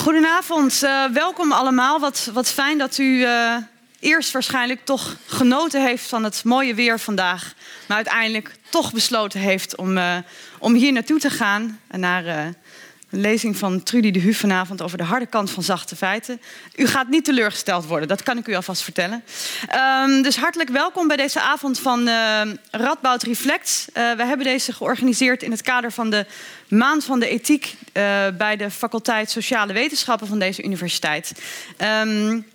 Goedenavond, uh, welkom allemaal. Wat, wat fijn dat u uh, eerst waarschijnlijk toch genoten heeft van het mooie weer vandaag. Maar uiteindelijk toch besloten heeft om, uh, om hier naartoe te gaan. Naar een lezing van Trudy de Hu vanavond over de harde kant van zachte feiten. U gaat niet teleurgesteld worden, dat kan ik u alvast vertellen. Um, dus hartelijk welkom bij deze avond van uh, Radboud Reflect. Uh, we hebben deze georganiseerd in het kader van de Maand van de Ethiek uh, bij de faculteit Sociale Wetenschappen van deze universiteit. Um,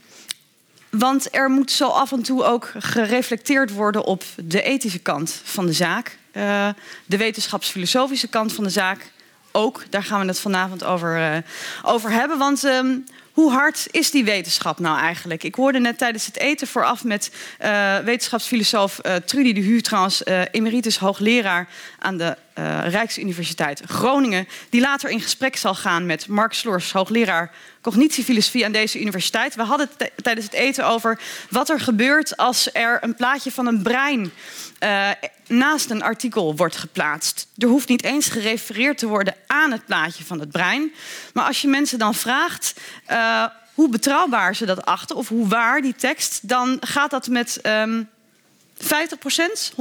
want er moet zo af en toe ook gereflecteerd worden op de ethische kant van de zaak. Uh, de wetenschapsfilosofische kant van de zaak ook. Daar gaan we het vanavond over, uh, over hebben. Want um, hoe hard is die wetenschap nou eigenlijk? Ik hoorde net tijdens het eten vooraf met uh, wetenschapsfilosoof uh, Trudy de Hu, trouwens emeritus hoogleraar aan de Rijksuniversiteit Groningen, die later in gesprek zal gaan met Mark Sloors, hoogleraar cognitiefilosofie aan deze universiteit. We hadden het tijdens het eten over wat er gebeurt als er een plaatje van een brein uh, naast een artikel wordt geplaatst. Er hoeft niet eens gerefereerd te worden aan het plaatje van het brein. Maar als je mensen dan vraagt uh, hoe betrouwbaar ze dat achten of hoe waar die tekst, dan gaat dat met um, 50%,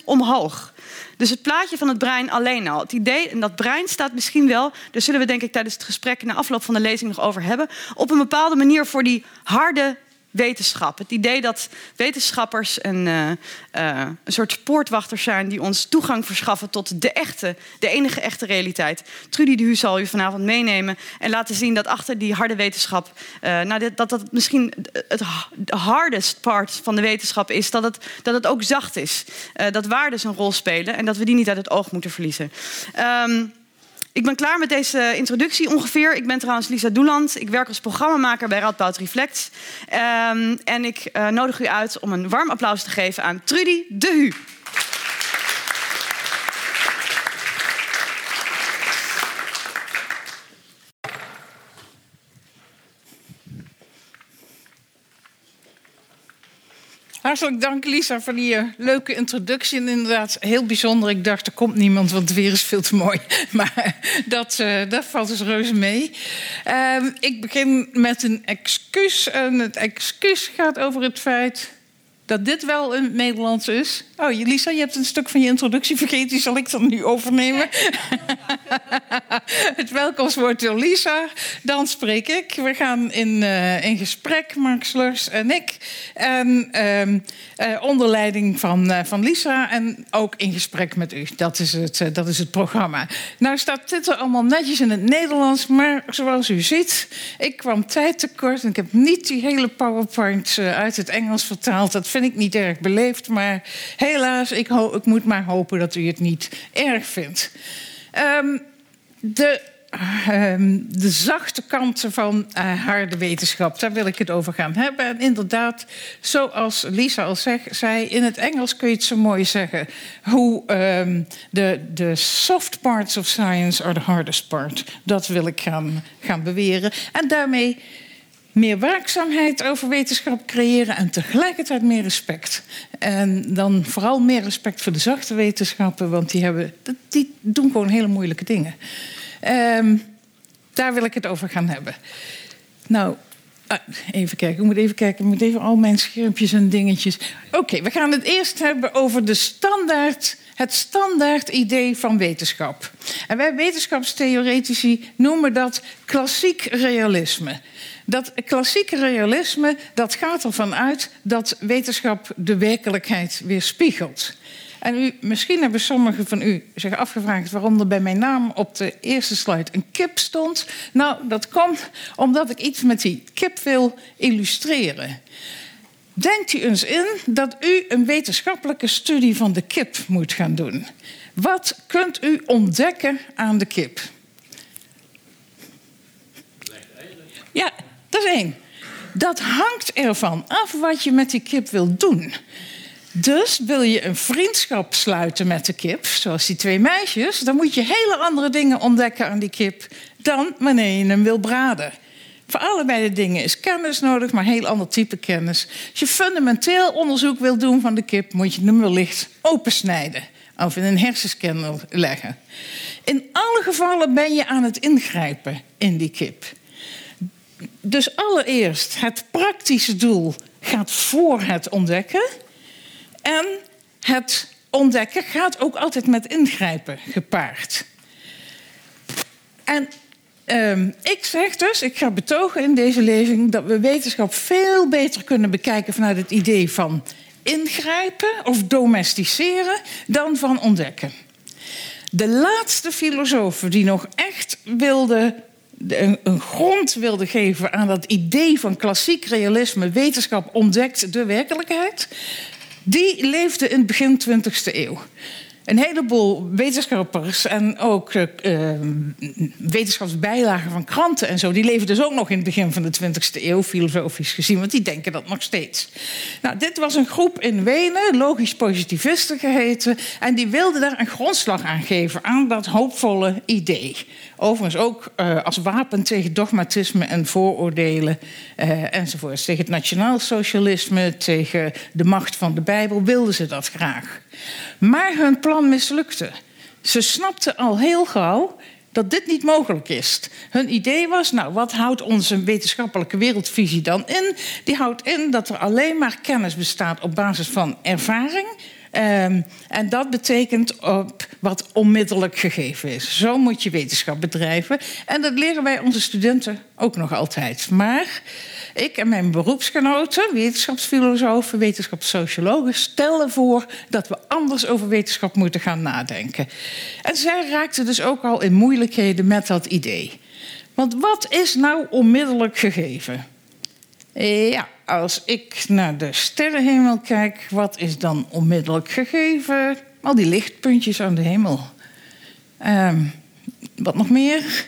100% omhoog. Dus het plaatje van het brein alleen al. Het idee, en dat brein staat misschien wel, daar zullen we denk ik tijdens het gesprek na afloop van de lezing nog over hebben, op een bepaalde manier voor die harde wetenschap. Het idee dat wetenschappers een, uh, uh, een soort poortwachters zijn die ons toegang verschaffen tot de echte, de enige echte realiteit. Trudy de Hu zal u vanavond meenemen en laten zien dat achter die harde wetenschap, uh, nou, dat dat misschien het hardest part van de wetenschap is, dat het, dat het ook zacht is. dat waarden een rol spelen en dat we die niet uit het oog moeten verliezen. Um, ik ben klaar met deze introductie ongeveer. Ik ben trouwens Lisa Doeland. Ik werk als programmamaker bij Radboud Reflect. Um, en ik uh, nodig u uit om een warm applaus te geven aan Trudy de Hu. Hartelijk dank Lisa voor die uh, leuke introductie. En inderdaad heel bijzonder. Ik dacht er komt niemand, want het weer is veel te mooi. Maar dat, uh, dat valt dus reuze mee. Uh, ik begin met een excuus. En het excuus gaat over het feit dat dit wel een Nederlands is. Oh, Lisa, je hebt een stuk van je introductie vergeten. Die zal ik dan nu overnemen. het welkomstwoord door Lisa. Dan spreek ik. We gaan in, uh, in gesprek, Mark Slurs en ik. En uh, uh, onder leiding van, uh, van Lisa. En ook in gesprek met u. Dat is, het, dat is het programma. Nou staat dit er allemaal netjes in het Nederlands. Maar zoals u ziet, ik kwam tijd tekort. En ik heb niet die hele PowerPoint uit het Engels vertaald. Dat vind ik niet erg beleefd. Maar helaas, ik, ik moet maar hopen dat u het niet erg vindt. Um, de, um, de zachte kanten van uh, harde wetenschap, daar wil ik het over gaan hebben. En inderdaad, zoals Lisa al zeg, zei, in het Engels kun je het zo mooi zeggen. Hoe um, de, de soft parts of science are the hardest part. Dat wil ik gaan, gaan beweren. En daarmee meer waakzaamheid over wetenschap creëren en tegelijkertijd meer respect. En dan vooral meer respect voor de zachte wetenschappen, want die, hebben, die doen gewoon hele moeilijke dingen. Um, daar wil ik het over gaan hebben. Nou, ah, even kijken, ik moet even kijken, ik moet even al mijn schermpjes en dingetjes. Oké, we gaan het eerst hebben over de standaard het standaard idee van wetenschap. En wij wetenschapstheoretici noemen dat klassiek realisme. Dat klassieke realisme dat gaat ervan uit dat wetenschap de werkelijkheid weerspiegelt. En u, misschien hebben sommigen van u zich afgevraagd waarom er bij mijn naam op de eerste slide een kip stond. Nou, dat komt omdat ik iets met die kip wil illustreren. Denkt u eens in dat u een wetenschappelijke studie van de kip moet gaan doen. Wat kunt u ontdekken aan de kip? Ja, dat. Dat hangt ervan af wat je met die kip wil doen. Dus wil je een vriendschap sluiten met de kip, zoals die twee meisjes, dan moet je hele andere dingen ontdekken aan die kip dan wanneer je hem wil braden. Voor allebei de dingen is kennis nodig, maar heel ander type kennis. Als je fundamenteel onderzoek wil doen van de kip, moet je hem wellicht opensnijden of in een hersenscanner leggen. In alle gevallen ben je aan het ingrijpen in die kip. Dus allereerst, het praktische doel gaat voor het ontdekken. En het ontdekken gaat ook altijd met ingrijpen gepaard. En um, ik zeg dus, ik ga betogen in deze lezing dat we wetenschap veel beter kunnen bekijken vanuit het idee van ingrijpen of domesticeren dan van ontdekken. De laatste filosofen die nog echt wilde een grond wilde geven aan dat idee van klassiek realisme, wetenschap ontdekt de werkelijkheid, die leefde in het begin 20e eeuw een heleboel wetenschappers en ook uh, wetenschapsbijlagen van kranten en zo, die leven dus ook nog in het begin van de 20e eeuw, filosofisch gezien, want die denken dat nog steeds. Nou, dit was een groep in Wenen, logisch positivisten geheten, en die wilden daar een grondslag aan geven aan dat hoopvolle idee. Overigens ook uh, als wapen tegen dogmatisme en vooroordelen uh, enzovoorts. Tegen het nationaal socialisme, tegen de macht van de Bijbel wilden ze dat graag. Maar hun plan mislukte. Ze snapten al heel gauw dat dit niet mogelijk is. Hun idee was, nou, wat houdt onze wetenschappelijke wereldvisie dan in? Die houdt in dat er alleen maar kennis bestaat op basis van ervaring. Um, en dat betekent op wat onmiddellijk gegeven is. Zo moet je wetenschap bedrijven. En dat leren wij onze studenten ook nog altijd. Maar ik en mijn beroepsgenoten, wetenschapsfilosofen, wetenschapssociologen, stellen voor dat we anders over wetenschap moeten gaan nadenken. En zij raakten dus ook al in moeilijkheden met dat idee. Want wat is nou onmiddellijk gegeven? Ja, als ik naar de sterrenhemel kijk, wat is dan onmiddellijk gegeven? Al die lichtpuntjes aan de hemel. Um, wat nog meer?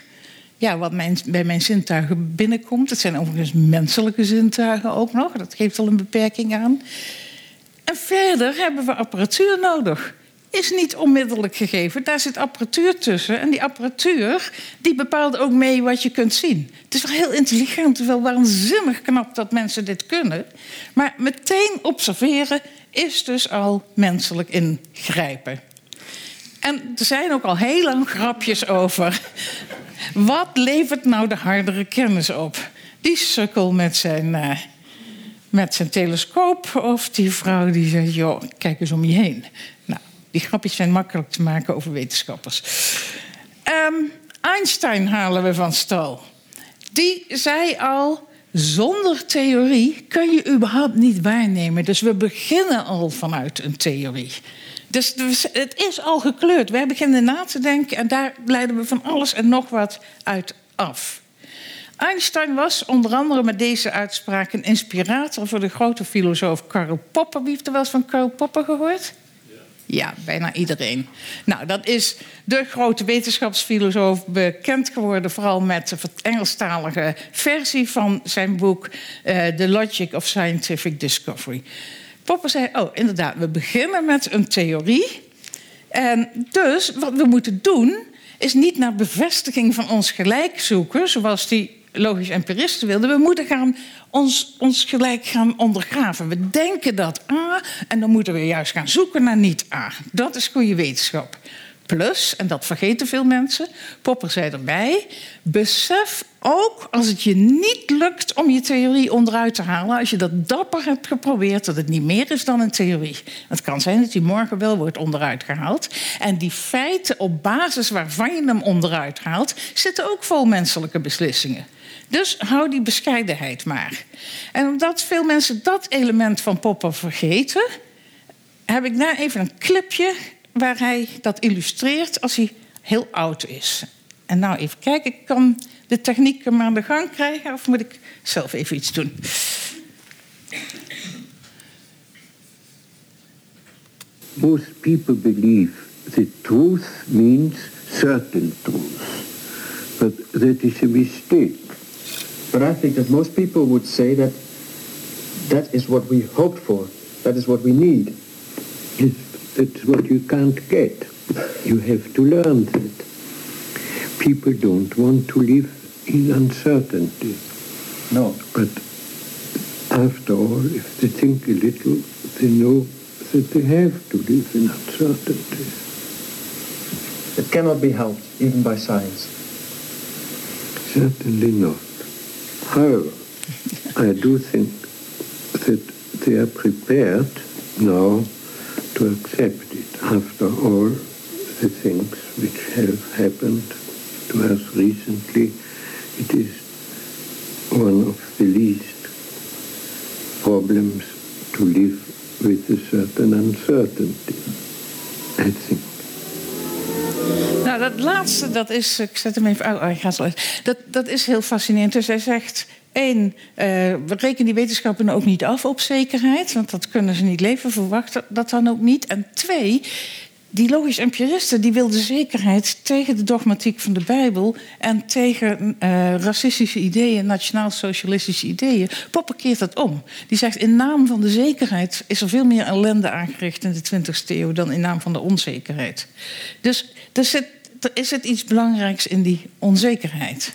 ja, wat bij mijn zintuigen binnenkomt. Dat zijn overigens menselijke zintuigen ook nog. Dat geeft al een beperking aan. En verder hebben we apparatuur nodig. Is niet onmiddellijk gegeven. Daar zit apparatuur tussen. En die apparatuur die bepaalt ook mee wat je kunt zien. Het is wel heel intelligent, wel waanzinnig knap dat mensen dit kunnen. Maar meteen observeren is dus al menselijk ingrijpen. En er zijn ook al heel lang grapjes over. Wat levert nou de hardere kennis op? Die sukkel met zijn, uh, met zijn telescoop of die vrouw die zegt: joh, kijk eens om je heen. Nou, die grapjes zijn makkelijk te maken over wetenschappers. Um, Einstein halen we van stal. Die zei al. Zonder theorie kun je überhaupt niet waarnemen. Dus we beginnen al vanuit een theorie. Dus, dus, het is al gekleurd. Wij beginnen na te denken en daar leiden we van alles en nog wat uit af. Einstein was onder andere met deze uitspraak een inspirator voor de grote filosoof Karl Popper. Wie heeft er wel eens van Karl Popper gehoord? Ja, bijna iedereen. Nou, dat is de grote wetenschapsfilosoof, bekend geworden vooral met de Engelstalige versie van zijn boek uh, The Logic of Scientific Discovery. Popper zei, oh inderdaad, we beginnen met een theorie. En dus wat we moeten doen, is niet naar bevestiging van ons gelijk zoeken, zoals die logisch empiristen wilden. We moeten gaan ons, ons gelijk gaan ondergraven. We denken dat A en dan moeten we juist gaan zoeken naar niet A. Dat is goede wetenschap. Plus, en dat vergeten veel mensen, Popper zei erbij, besef ook als het je niet lukt om je theorie onderuit te halen, als je dat dapper hebt geprobeerd, dat het niet meer is dan een theorie. Het kan zijn dat die morgen wel wordt onderuit gehaald. En die feiten op basis waarvan je hem onderuit haalt, zitten ook vol menselijke beslissingen. Dus hou die bescheidenheid maar. En omdat veel mensen dat element van Popper vergeten, heb ik daar even een clipje waar hij dat illustreert als hij heel oud is. En nou even kijken, kan de techniek hem aan de gang krijgen of moet ik zelf even iets doen? Most people believe that truth means certain truth, but that is a mistake. But I think that most people would say that that is what we hoped for, that is what we need. That's what you can't get. You have to learn that. People don't want to live in uncertainty. No. But after all, if they think a little, they know that they have to live in uncertainty. It cannot be helped, even by science. Certainly not. However, I do think that they are prepared now to accept it after all the things which have happened to us recently. It is one of the least problems to live with a certain uncertainty, I think. Nou, dat laatste, dat is. Ik zet hem even uit. Oh, ik ga zo dat, dat is heel fascinerend. Dus hij zegt. Één, uh, we rekenen die wetenschappen ook niet af op zekerheid, want dat kunnen ze niet leven, verwachten dat dan ook niet. En twee, die logisch empiristen die wilden zekerheid tegen de dogmatiek van de Bijbel en tegen uh, racistische ideeën, nationaal-socialistische ideeën, Popper keert dat om. Die zegt in naam van de zekerheid is er veel meer ellende aangericht in de 20e eeuw dan in naam van de onzekerheid. Dus er, zit, er is het iets belangrijks in die onzekerheid.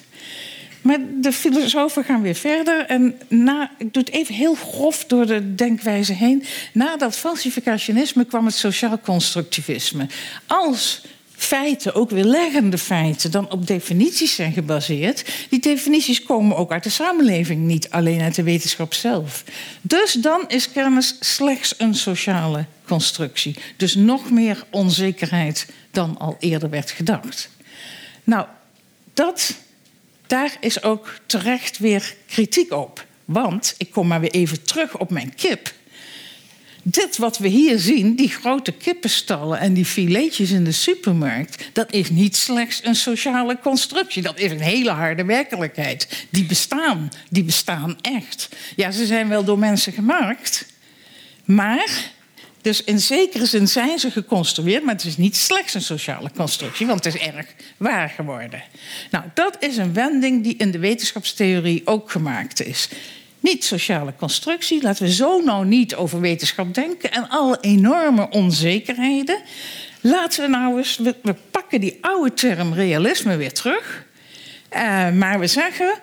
Maar de filosofen gaan weer verder. En na, ik doe het even heel grof door de denkwijze heen. Na dat falsificationisme kwam het sociaal constructivisme. Als feiten, ook weer leggende feiten, dan op definities zijn gebaseerd. Die definities komen ook uit de samenleving, niet alleen uit de wetenschap zelf. Dus dan is kennis slechts een sociale constructie. Dus nog meer onzekerheid dan al eerder werd gedacht. Nou, dat daar is ook terecht weer kritiek op. Want, ik kom maar weer even terug op mijn kip. Dit wat we hier zien, die grote kippenstallen en die filetjes in de supermarkt, dat is niet slechts een sociale constructie. Dat is een hele harde werkelijkheid. Die bestaan, die bestaan echt. Ja, ze zijn wel door mensen gemaakt, maar dus in zekere zin zijn ze geconstrueerd, maar het is niet slechts een sociale constructie, want het is erg waar geworden. Nou, dat is een wending die in de wetenschapstheorie ook gemaakt is. Niet sociale constructie, laten we zo nou niet over wetenschap denken en alle enorme onzekerheden. Laten we nou eens, we, pakken die oude term realisme weer terug, uh, maar we zeggen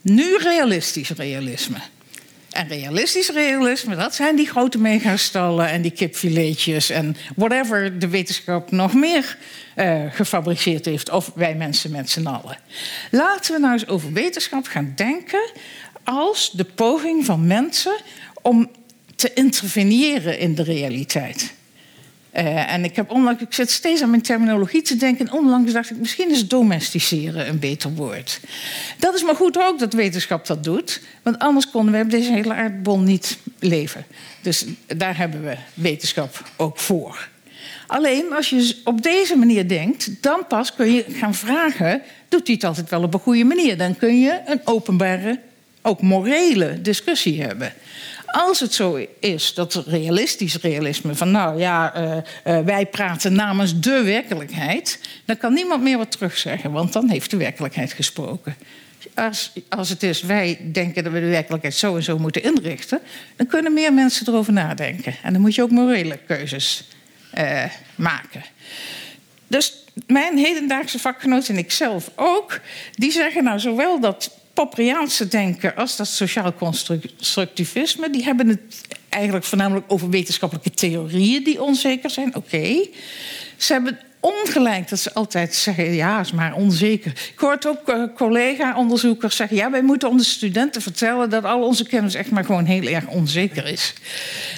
nu realistisch realisme. En realistisch realisme, dat zijn die grote megastallen en die kipfiletjes en whatever de wetenschap nog meer uh, gefabriceerd heeft, of wij mensen met z'n allen. Laten we nou eens over wetenschap gaan denken als de poging van mensen om te interveneren in de realiteit. Uh, en ik, heb onlangs, ik zit steeds aan mijn terminologie te denken. En onlangs dacht ik, misschien is domesticeren een beter woord. Dat is maar goed ook dat wetenschap dat doet. Want anders konden we op deze hele aardbol niet leven. Dus daar hebben we wetenschap ook voor. Alleen als je op deze manier denkt, dan pas kun je gaan vragen: doet hij het altijd wel op een goede manier? Dan kun je een openbare, ook morele discussie hebben. Als het zo is dat realistisch realisme van nou ja, uh, uh, wij praten namens de werkelijkheid, dan kan niemand meer wat terugzeggen, want dan heeft de werkelijkheid gesproken. Als, als het is wij denken dat we de werkelijkheid zo en zo moeten inrichten, dan kunnen meer mensen erover nadenken. En dan moet je ook morele keuzes uh, maken. Dus mijn hedendaagse vakgenoten en ik zelf ook, die zeggen nou zowel dat Popperiaanse denken als dat sociaal constructivisme, die hebben het eigenlijk voornamelijk over wetenschappelijke theorieën die onzeker zijn. Oké. Ze hebben ongelijk dat ze altijd zeggen: ja, is maar onzeker. Ik hoor ook uh, collega-onderzoekers zeggen: ja, wij moeten onze studenten vertellen dat al onze kennis echt maar gewoon heel erg onzeker is.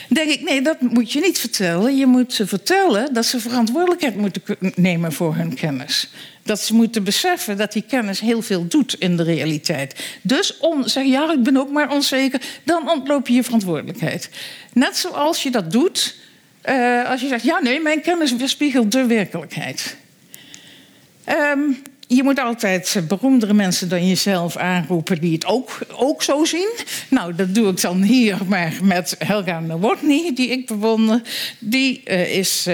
Dan denk ik: nee, dat moet je niet vertellen. Je moet ze vertellen dat ze verantwoordelijkheid moeten nemen voor hun kennis. Dat ze moeten beseffen dat die kennis heel veel doet in de realiteit. Dus om zeg ja, ik ben ook maar onzeker, dan ontloop je je verantwoordelijkheid. Net zoals je dat doet uh, als je zegt, ja nee, mijn kennis weerspiegelt de werkelijkheid. Um, je moet altijd beroemdere mensen dan jezelf aanroepen die het ook, ook zo zien. Nou, dat doe ik dan hier maar met Helga Nowotny, die ik bewonder. Die uh, is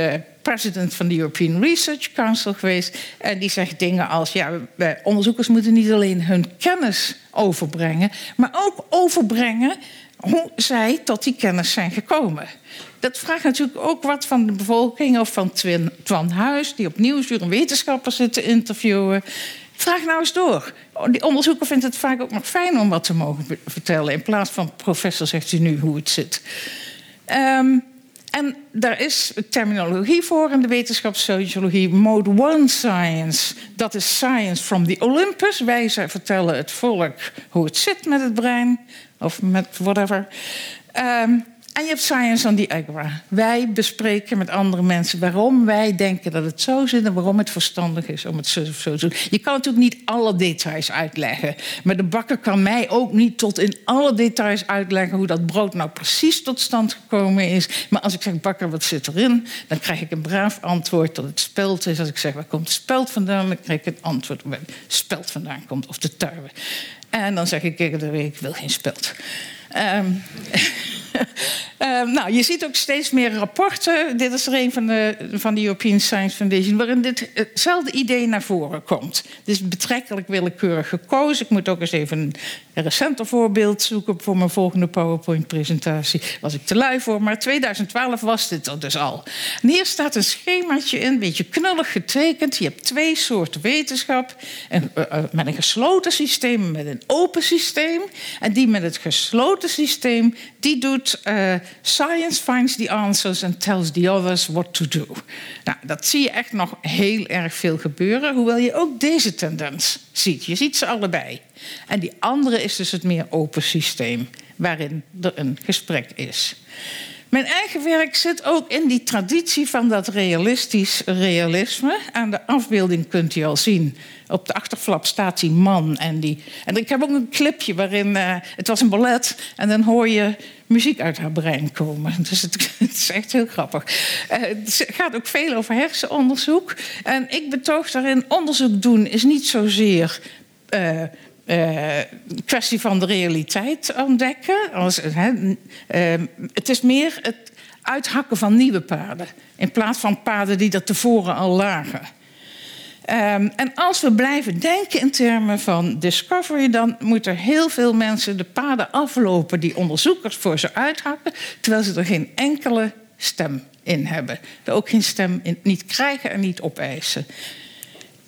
president van de European Research Council geweest. En die zegt dingen als: ja, onderzoekers moeten niet alleen hun kennis overbrengen, maar ook overbrengen hoe zij tot die kennis zijn gekomen. Dat vraagt natuurlijk ook wat van de bevolking of van Twan Huis, die op Nieuwsuur een wetenschapper zit te interviewen. Vraag nou eens door. Die onderzoeker vindt het vaak ook nog fijn om wat te mogen vertellen. In plaats van professor zegt u nu hoe het zit. Um, En daar is terminologie voor in de wetenschapssociologie. Mode one science, dat is science from the Olympus. Wij vertellen het volk hoe het zit met het brein, of met whatever. Um, en je hebt Science on the Agora. Wij bespreken met andere mensen waarom wij denken dat het zo zit en waarom het verstandig is om het zo zo te doen. Je kan natuurlijk niet alle details uitleggen. Maar de bakker kan mij ook niet tot in alle details uitleggen hoe dat brood nou precies tot stand gekomen is. Maar als ik zeg, bakker, wat zit erin? Dan krijg ik een braaf antwoord dat het speld is. Als ik zeg, waar komt het speld vandaan? Dan krijg ik het antwoord waar het speld vandaan komt of de tarwe. En dan zeg ik, ik wil geen speld. Um, uh, nou, je ziet ook steeds meer rapporten. Dit is er een van de, van de European Science Foundation, waarin dit, hetzelfde idee naar voren komt. Is betrekkelijk willekeurig gekozen. Ik moet ook eens even een recenter voorbeeld zoeken voor mijn volgende PowerPoint-presentatie. Was ik te lui voor, maar 2012 was dit er dus al. En hier staat een schemaatje in, een beetje knullig getekend. Je hebt twee soorten wetenschap: en, uh, met een gesloten systeem en met een open systeem. En die met het gesloten systeem, die doet uh, science finds the answers and tells the others what to do. Nou, dat zie je echt nog heel erg veel gebeuren, hoewel je ook deze tendens ziet. Je ziet ze allebei. En die andere is dus het meer open systeem, waarin er een gesprek is. Mijn eigen werk zit ook in die traditie van dat realistisch realisme. Aan de afbeelding kunt u al zien. Op de achterflap staat die man. En, die, en ik heb ook een clipje waarin. Uh, het was een ballet. En dan hoor je muziek uit haar brein komen. Dus het, het is echt heel grappig. Het gaat ook veel over hersenonderzoek. En ik betoog daarin: onderzoek doen is niet zozeer. Uh, kwestie van de realiteit ontdekken. Als, uh, het is meer het uithakken van nieuwe paden. In plaats van paden die er tevoren al lagen. Um, en als we blijven denken in termen van discovery, dan moeten heel veel mensen de paden aflopen die onderzoekers voor ze uithakken, terwijl ze er geen enkele stem in hebben. Er ook geen stem in, niet krijgen en niet opeisen.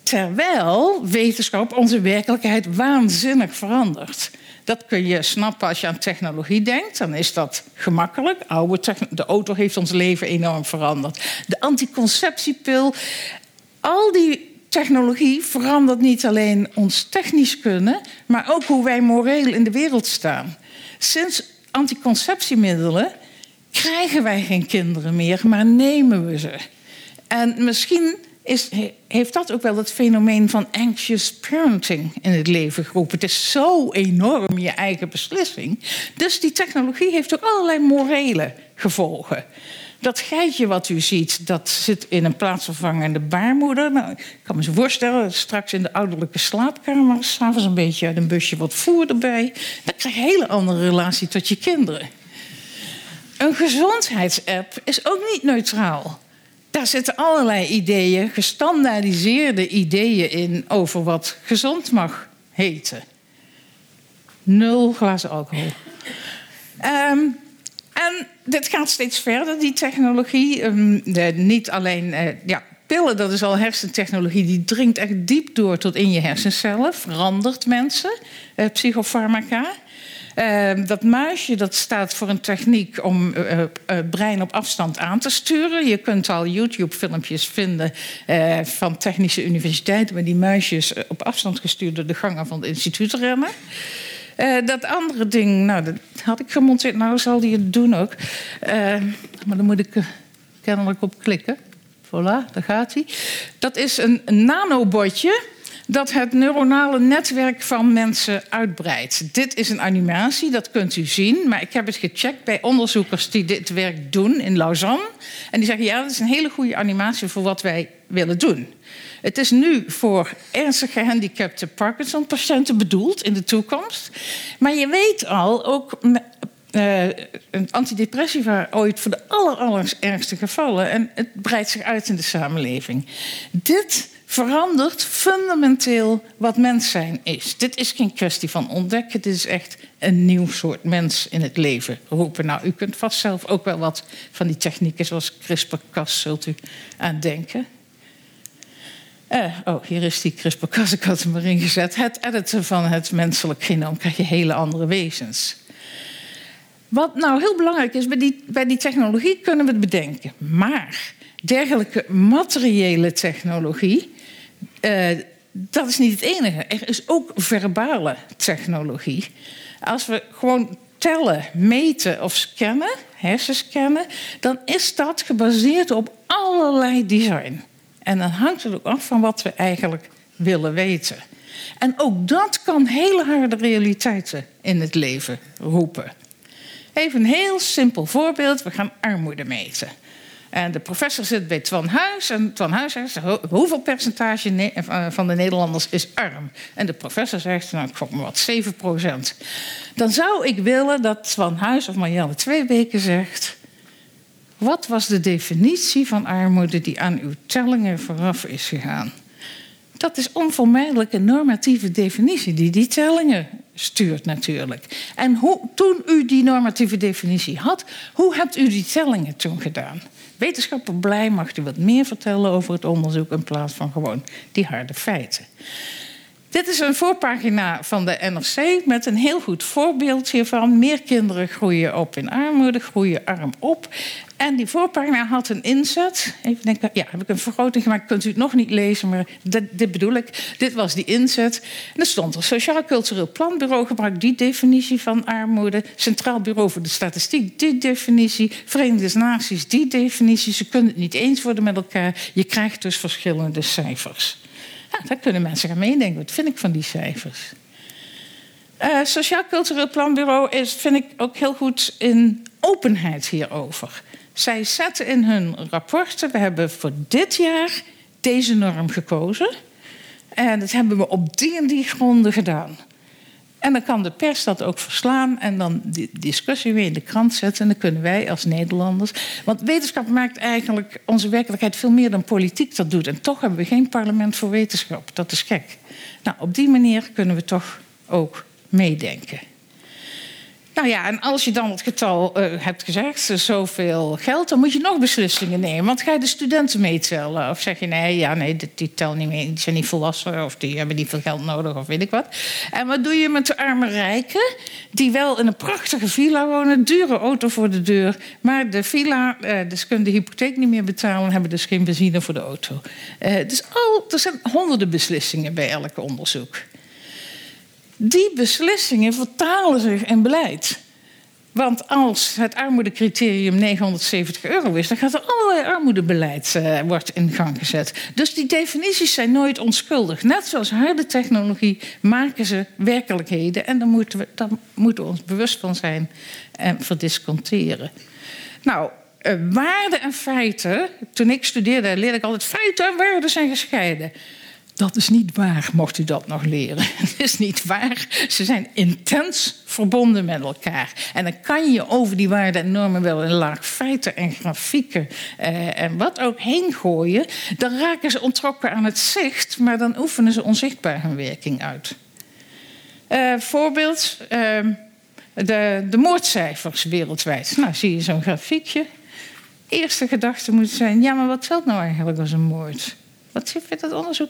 Terwijl wetenschap onze werkelijkheid waanzinnig verandert. Dat kun je snappen als je aan technologie denkt. Dan is dat gemakkelijk. De auto heeft ons leven enorm veranderd. De anticonceptiepil. Al die technologie verandert niet alleen ons technisch kunnen, maar ook hoe wij moreel in de wereld staan. Sinds anticonceptiemiddelen krijgen wij geen kinderen meer, maar nemen we ze. En misschien is, heeft dat ook wel het fenomeen van anxious parenting in het leven geroepen. Het is zo enorm je eigen beslissing. Dus die technologie heeft ook allerlei morele gevolgen. Dat geitje wat u ziet, dat zit in een plaatsvervangende baarmoeder. Nou, ik kan me zo voorstellen, straks in de ouderlijke slaapkamer... s'avonds een beetje uit een busje wat voer erbij. Dan krijg je een hele andere relatie tot je kinderen. Een gezondheidsapp is ook niet neutraal. Daar zitten allerlei ideeën, gestandaardiseerde ideeën in over wat gezond mag heten. Nul glazen alcohol. Um, en dit gaat steeds verder, die technologie. De, niet alleen uh, ja, pillen, dat is al hersentechnologie, die dringt echt diep door tot in je hersencellen, verandert mensen, uh, psychofarmaca. Uh, dat muisje dat staat voor een techniek om uh, uh, brein op afstand aan te sturen. Je kunt al YouTube-filmpjes vinden van technische universiteiten... waar die muisjes op afstand gestuurd door de gangen van het instituut rennen. dat andere ding, nou, dat had ik gemonteerd. Nou, zal die het doen ook. maar dan moet ik kennelijk op klikken. Voilà, daar gaat hij. Dat is een nanobotje dat het neuronale netwerk van mensen uitbreidt. Dit is een animatie, dat kunt u zien. Maar ik heb het gecheckt bij onderzoekers die dit werk doen in Lausanne. En die zeggen, ja, dat is een hele goede animatie voor wat wij willen doen. Het is nu voor ernstig gehandicapte Parkinson-patiënten bedoeld in de toekomst. Maar je weet al, ook uh, een antidepressiva ooit voor de aller, allerergste gevallen. En het breidt zich uit in de samenleving. Dit verandert fundamenteel wat mens zijn is. Dit is geen kwestie van ontdekken, dit is echt een nieuw soort mens in het leven roepen. Nou, u kunt vast zelf ook wel wat van die technieken zoals CRISPR-Cas zult u aan denken. Uh, oh, hier is die CRISPR-Cas, ik had hem erin gezet. Het editen van het menselijk genoom krijg je hele andere wezens. Wat nou heel belangrijk is, bij die, bij die technologie kunnen we het bedenken. Maar dergelijke materiële technologie, uh, dat is niet het enige. Er is ook verbale technologie. Als we gewoon tellen, meten of scannen, hersenscannen, dan is dat gebaseerd op allerlei design. En dan hangt het ook af van wat we eigenlijk willen weten. En ook dat kan hele harde realiteiten in het leven roepen. Even een heel simpel voorbeeld. We gaan armoede meten. En de professor zit bij Twan Huis. En Twan Huis zegt, hoeveel percentage eh, van de Nederlanders is arm? En de professor zegt, nou, ik gok maar wat, 7 procent. Dan zou ik willen dat Twan Huis of Marianne Tweebeke zegt... wat was de definitie van armoede die aan uw tellingen vooraf is gegaan? Dat is onvermijdelijk een normatieve definitie die die tellingen stuurt natuurlijk. En hoe, toen u die normatieve definitie had, hoe hebt u die tellingen toen gedaan? Wetenschapper Blij mag u wat meer vertellen over het onderzoek in plaats van gewoon die harde feiten. Dit is een voorpagina van de NRC met een heel goed voorbeeld hiervan. Meer kinderen groeien op in armoede, groeien arm op. En die voorpagina had een inzet. Even denken, ja, heb ik een vergroting gemaakt, kunt u het nog niet lezen, maar dit, bedoel ik. Dit was die inzet. En er stond er Sociaal Cultureel Planbureau gebruikt die definitie van armoede. Centraal Bureau voor de Statistiek, die definitie. Verenigde Naties, die definitie. Ze kunnen het niet eens worden met elkaar. Je krijgt dus verschillende cijfers. Ja, daar kunnen mensen gaan meedenken. Wat vind ik van die cijfers? Uh, Sociaal Cultureel Planbureau is, vind ik ook heel goed in openheid hierover. Zij zetten in hun rapporten, we hebben voor dit jaar deze norm gekozen. En dat hebben we op die en die gronden gedaan. En dan kan de pers dat ook verslaan en dan die discussie weer in de krant zetten. En dan kunnen wij als Nederlanders. Want wetenschap maakt eigenlijk onze werkelijkheid veel meer dan politiek dat doet. En toch hebben we geen parlement voor wetenschap. Dat is gek. Nou, op die manier kunnen we toch ook meedenken. Nou ja, en als je dan het getal uh, hebt gezegd, zoveel geld, dan moet je nog beslissingen nemen. Want ga je de studenten meetellen? Of zeg je nee, ja, nee, die, tellen niet mee, die zijn niet volwassen of die hebben niet veel geld nodig of weet ik wat. En wat doe je met de arme rijken, die wel in een prachtige villa wonen, dure auto voor de deur, maar de villa, uh, dus kunnen de hypotheek niet meer betalen, hebben dus geen benzine voor de auto. Dus al, er zijn honderden beslissingen bij elk onderzoek. Die beslissingen vertalen zich in beleid. Want als het armoedecriterium 970 euro is, dan gaat er allerlei armoedebeleid uh, wordt in gang gezet. Dus die definities zijn nooit onschuldig. Net zoals harde technologie maken ze werkelijkheden. En daar moeten we, daar moeten we ons bewust van zijn en verdisconteren. Nou, uh, waarden en feiten. Toen ik studeerde, leerde ik altijd feiten en waarden zijn gescheiden. Dat is niet waar, mocht u dat nog leren. Het is niet waar. Ze zijn intens verbonden met elkaar. En dan kan je over die waarden en normen wel een laag feiten en grafieken eh, en wat ook heen gooien. Dan raken ze ontrokken aan het zicht, maar dan oefenen ze onzichtbaar hun werking uit. Uh, voorbeeld, uh, de, de moordcijfers wereldwijd. Nou, zie je zo'n grafiekje. Eerste gedachte moet zijn: ja, maar wat telt nou eigenlijk als een moord? Wat zegt dat onderzoek?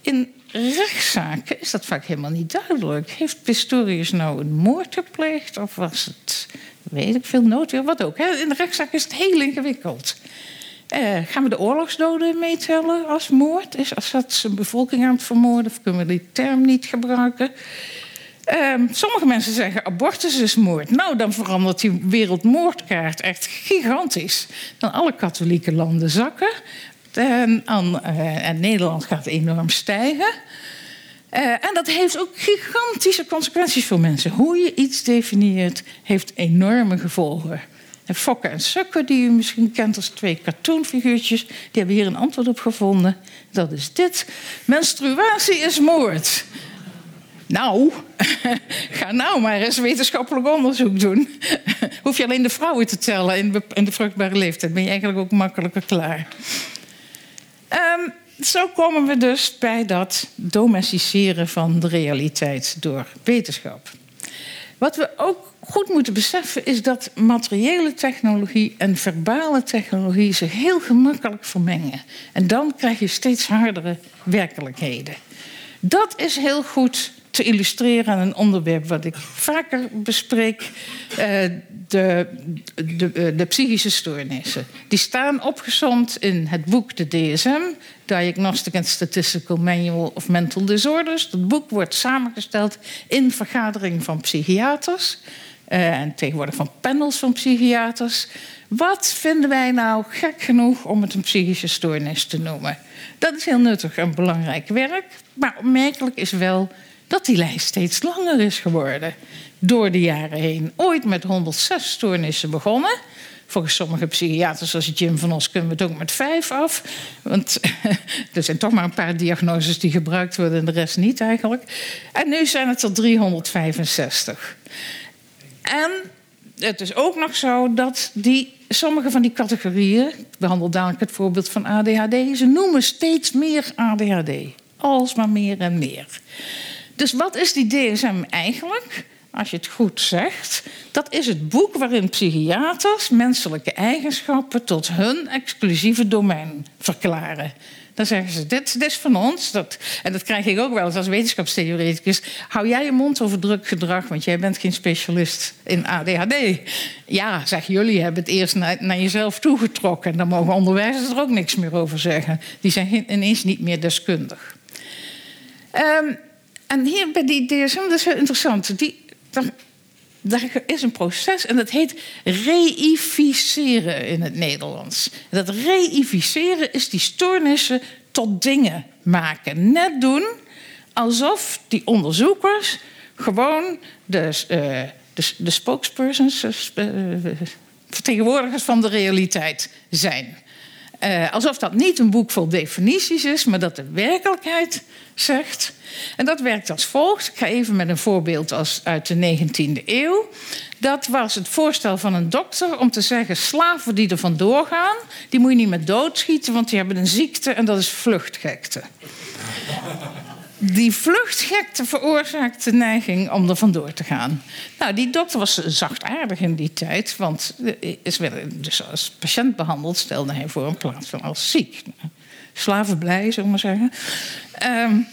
In rechtszaken is dat vaak helemaal niet duidelijk. Heeft Pistorius nou een moord gepleegd of was het, weet ik veel, noodweer, wat ook. In de rechtszaak is het heel ingewikkeld. Eh, gaan we de oorlogsdoden meetellen als moord? Is Assad zijn bevolking aan het vermoorden of kunnen we die term niet gebruiken? Uh, sommige mensen zeggen abortus is moord. Nou, dan verandert die wereldmoordkaart echt gigantisch. Dan alle katholieke landen zakken. En, uh, en Nederland gaat enorm stijgen. Uh, en dat heeft ook gigantische consequenties voor mensen. Hoe je iets definieert, heeft enorme gevolgen. En Fokke en Sukke, die u misschien kent als twee cartoonfiguurtjes, die hebben hier een antwoord op gevonden. Dat is dit. Menstruatie is moord. Nou, ga nou maar eens wetenschappelijk onderzoek doen. Hoef je alleen de vrouwen te tellen in de vruchtbare leeftijd, ben je eigenlijk ook makkelijker klaar. Um, zo komen we dus bij dat domesticeren van de realiteit door wetenschap. Wat we ook goed moeten beseffen is dat materiële technologie en verbale technologie zich heel gemakkelijk vermengen. En dan krijg je steeds hardere werkelijkheden. Dat is heel goed te illustreren aan een onderwerp wat ik vaker bespreek: uh, de, de, eh, de, psychische stoornissen. Die staan opgezomd in het boek De DSM, Diagnostic and Statistical Manual of Mental Disorders. Dat boek wordt samengesteld in vergadering van psychiaters uh, en tegenwoordig van panels van psychiaters. Wat vinden wij nou gek genoeg om het een psychische stoornis te noemen? Dat is heel nuttig en belangrijk werk. Maar opmerkelijk is wel dat die lijst steeds langer is geworden. Door de jaren heen. Ooit met 106 stoornissen begonnen. Volgens sommige psychiaters, zoals Jim van Os, kunnen we het ook met vijf af. Want er zijn toch maar een paar diagnoses die gebruikt worden en de rest niet eigenlijk. En nu zijn het er 365. En het is ook nog zo dat die, sommige van die categorieën, ik behandel dadelijk het voorbeeld van ADHD, ze noemen steeds meer ADHD. Alsmaar meer en meer. Dus wat is die DSM eigenlijk? Als je het goed zegt, dat is het boek waarin psychiaters menselijke eigenschappen tot hun exclusieve domein verklaren. Dan zeggen ze, dit, is van ons. Dat, en dat krijg ik ook wel eens als wetenschapstheoreticus. Hou jij je mond over druk gedrag, want jij bent geen specialist in ADHD. Ja, zeg jullie hebben het eerst naar, jezelf toegetrokken. Dan mogen onderwijzers er ook niks meer over zeggen. Die zijn ineens niet meer deskundig. Um, en hier bij die DSM, dat is heel interessant. Die, daar, is een proces en dat heet reificeren in het Nederlands. Dat reificeren is die stoornissen tot dingen maken. Net doen alsof die onderzoekers gewoon de, uh, de, de spokespersons, uh, vertegenwoordigers van de realiteit zijn. Uh, alsof dat niet een boek vol definities is, maar dat de werkelijkheid zegt. En dat werkt als volgt. Ik ga even met een voorbeeld als uit de 19e eeuw. Dat was het voorstel van een dokter om te zeggen: slaven die er vandoor gaan, die moet je niet met doodschieten, want die hebben een ziekte en dat is vluchtgekte. Die vluchtgekte veroorzaakt de neiging om er vandoor te gaan. Nou, die dokter was zachtaardig in die tijd, want is dus als patiënt behandeld, stelde hij voor in plaats van als ziek. Slaven blij, zullen we maar zeggen. Um,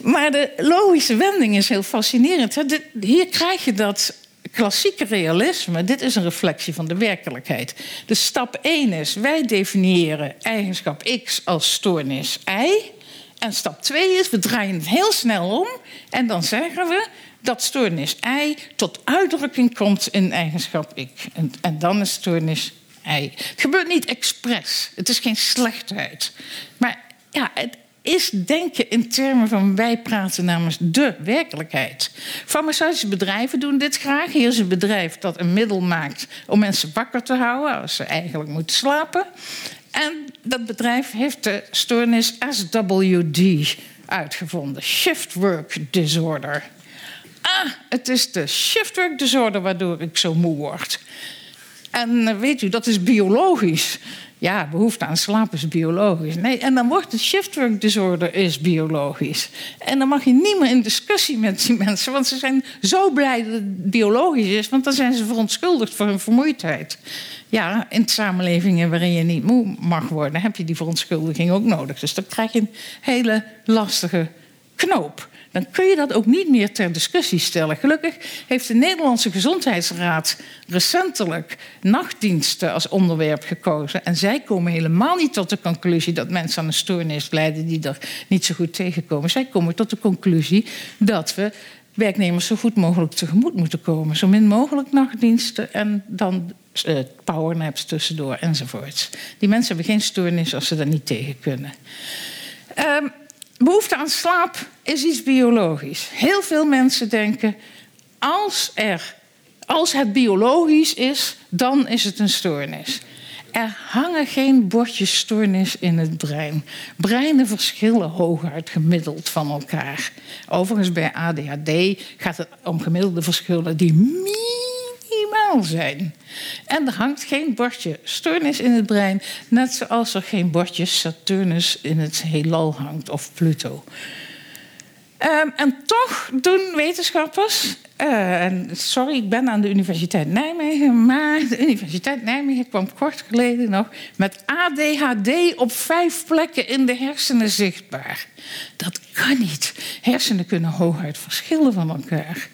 maar de logische wending is heel fascinerend. Hier krijg je dat klassieke realisme. Dit is een reflectie van de werkelijkheid. Dus stap 1 is, wij definiëren eigenschap X als stoornis Y. En stap 2 is, we draaien het heel snel om. En dan zeggen we dat stoornis Y tot uitdrukking komt in eigenschap X. En, en dan is stoornis Y. Het gebeurt niet expres. Het is geen slechtheid. Maar ja, het, is denken in termen van wij praten namens de werkelijkheid. Farmaceutische bedrijven doen dit graag. Hier is een bedrijf dat een middel maakt om mensen wakker te houden als ze eigenlijk moeten slapen. En dat bedrijf heeft de stoornis SWD uitgevonden: Shift Work Disorder. Ah, het is de shift work disorder waardoor ik zo moe word. En eh, weet u, dat is biologisch. Ja, behoefte aan slaap is biologisch. Nee, en dan wordt het shiftwork disorder is biologisch. En dan mag je niet meer in discussie met die mensen, want ze zijn zo blij dat het biologisch is, want dan zijn ze verontschuldigd voor hun vermoeidheid. Ja, in samenlevingen waarin je niet moe mag worden, heb je die verontschuldiging ook nodig. Dus dan krijg je een hele lastige knoop dan kun je dat ook niet meer ter discussie stellen. Gelukkig heeft de Nederlandse Gezondheidsraad recentelijk nachtdiensten als onderwerp gekozen. En zij komen helemaal niet tot de conclusie dat mensen aan een stoornis lijden die er niet zo goed tegenkomen. Zij komen tot de conclusie dat we werknemers zo goed mogelijk tegemoet moeten komen. Zo min mogelijk nachtdiensten en dan uh, powernaps tussendoor enzovoorts. Die mensen hebben geen stoornis als ze dat niet tegen kunnen. Um, behoefte aan slaap is iets biologisch. Heel veel mensen denken, als, er, als het biologisch is, dan is het een stoornis. Er hangen geen bordjes stoornis in het brein. Breinen verschillen hooguit gemiddeld van elkaar. Overigens bij ADHD gaat het om gemiddelde verschillen die zijn. En er hangt geen bordje stoornis in het brein, net zoals er geen bordje Saturnus in het heelal hangt of Pluto. Ehm, en toch doen wetenschappers. eh, en sorry, ik ben aan de Universiteit Nijmegen. Maar de Universiteit Nijmegen kwam kort geleden nog met ADHD op vijf plekken in de hersenen zichtbaar. Dat kan niet. Hersenen kunnen hooguit verschillen van elkaar.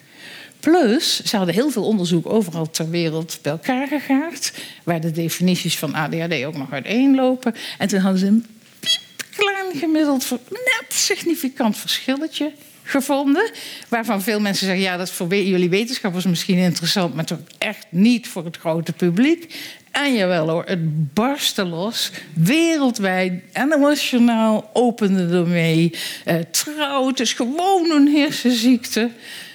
Plus, ze hadden heel veel onderzoek overal ter wereld bij elkaar gegaard, waar de definities van ADHD ook nog uiteenlopen. En toen hadden ze een piepklein gemiddeld, net significant verschilletje gevonden. Waarvan veel mensen zeggen, ja, dat voor jullie wetenschappers misschien interessant, maar toch echt niet voor het grote publiek. En jawel hoor, het barstte los. Wereldwijd, Journaal opende ermee. Eh, trouw, het is gewoon een hersenziekte.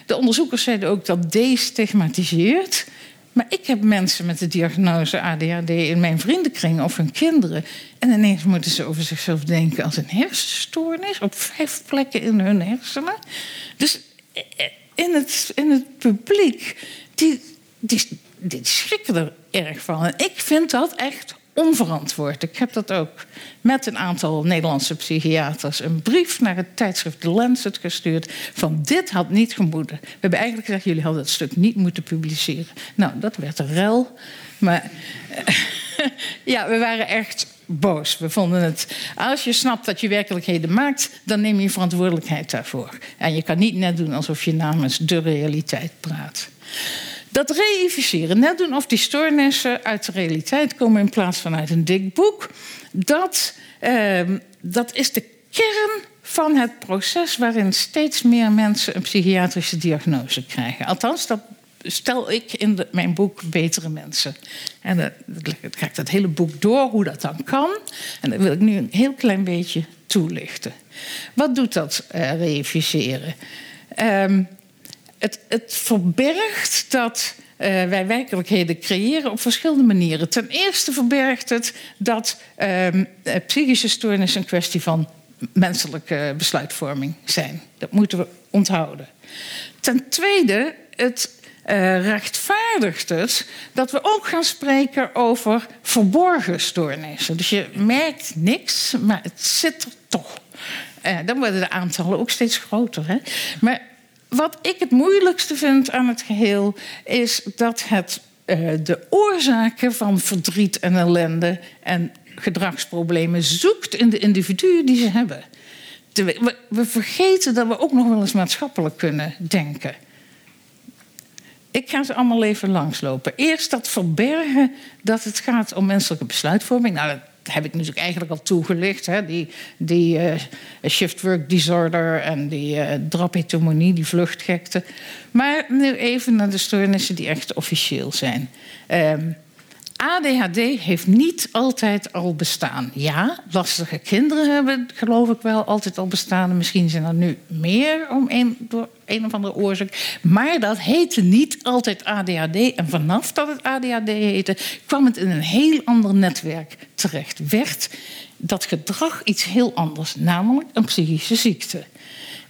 De onderzoekers zeiden ook dat destigmatiseert. Maar ik heb mensen met de diagnose ADHD in mijn vriendenkring of hun kinderen. En ineens moeten ze over zichzelf denken als een hersenstoornis op vijf plekken in hun hersenen. Dus eh, in het, in het publiek, die, die, die schrikken er erg van. En ik vind dat echt onverantwoord. Ik heb dat ook met een aantal Nederlandse psychiaters een brief naar het tijdschrift The Lancet gestuurd. Van dit had niet gemoeten. We hebben eigenlijk gezegd, jullie hadden het stuk niet moeten publiceren. Nou, dat werd een rel. Maar ja, we waren echt boos. We vonden het, als je snapt dat je werkelijkheden maakt, dan neem je verantwoordelijkheid daarvoor. En je kan niet net doen alsof je namens de realiteit praat. Dat reificeren, net doen of die stoornissen uit de realiteit komen in plaats van uit een dik boek, dat, ehm, dat is de kern van het proces waarin steeds meer mensen een psychiatrische diagnose krijgen. Althans, dat stel ik in mijn boek Betere Mensen. En dan ga ik dat hele boek door hoe dat dan kan. En dat wil ik nu een heel klein beetje toelichten. Wat doet dat uh, reificeren? Ehm, het, het verbergt dat uh, wij werkelijkheden creëren op verschillende manieren. Ten eerste verbergt het dat uh, psychische stoornissen een kwestie van menselijke besluitvorming zijn. Dat moeten we onthouden. Ten tweede, het uh, rechtvaardigt het dat we ook gaan spreken over verborgen stoornissen. Dus je merkt niks, maar het zit er toch. Dan worden de aantallen ook steeds groter. Hè? Maar wat ik het moeilijkste vind aan het geheel is dat het uh, de oorzaken van verdriet en ellende en gedragsproblemen zoekt in de individuen die ze hebben. We, we vergeten dat we ook nog wel eens maatschappelijk kunnen denken. Ik ga ze allemaal even langslopen. Eerst dat verbergen dat het gaat om menselijke besluitvorming. Nou, heb ik natuurlijk eigenlijk al toegelicht. Hè? Die, die uh, shift work disorder en die uh, die vluchtgekte. Maar nu even naar de stoornissen die echt officieel zijn. Um, ADHD heeft niet altijd al bestaan. Ja, lastige kinderen hebben, geloof ik wel, altijd al bestaan. Misschien zijn er nu meer om een, door een of andere oorzaak. Maar dat heette niet altijd ADHD. En vanaf dat het ADHD heette, kwam het in een heel ander netwerk terecht. Werd dat gedrag iets heel anders, namelijk een psychische ziekte.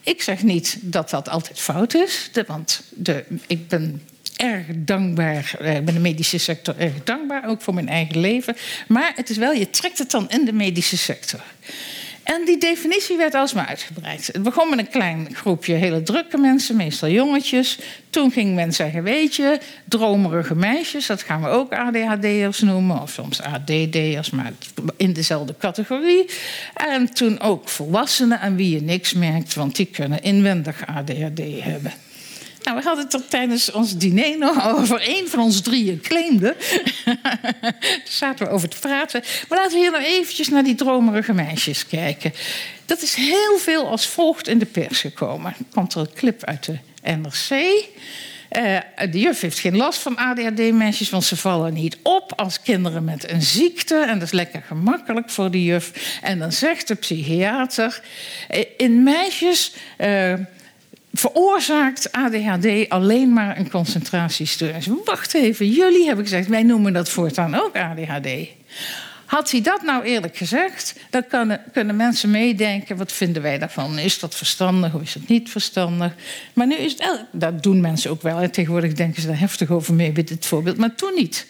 Ik zeg niet dat dat altijd fout is, want de, ik ben erg dankbaar. Ik ben de medische sector erg dankbaar, ook voor mijn eigen leven. Maar het is wel, je trekt het dan in de medische sector. En die definitie werd alsmaar uitgebreid. Het begon met een klein groepje hele drukke mensen, meestal jongetjes. Toen ging men zeggen, weet je, dromerige meisjes, dat gaan we ook ADHD'ers noemen, of soms ADD'ers, maar in dezelfde categorie. En toen ook volwassenen aan wie je niks merkt, want die kunnen inwendig ADHD hebben. Nou, we hadden het er tijdens ons diner nog over. Een van ons drieën claimde. Daar zaten we over te praten. Maar laten we hier nou eventjes naar die dromerige meisjes kijken. Dat is heel veel als volgt in de pers gekomen. Komt er een clip uit de NRC. Uh, de juf heeft geen last van ADHD-meisjes, want ze vallen niet op als kinderen met een ziekte. En dat is lekker gemakkelijk voor de juf. En dan zegt de psychiater: in meisjes. Uh, veroorzaakt ADHD alleen maar een concentratiestoornis. Wacht even, jullie hebben gezegd, wij noemen dat voortaan ook ADHD. Had hij dat nou eerlijk gezegd, dan kunnen, kunnen mensen meedenken: wat vinden wij daarvan? Is dat verstandig of is het niet verstandig? Maar nu is het, dat doen mensen ook wel. En tegenwoordig denken ze daar heftig over mee bij dit voorbeeld, maar toen niet.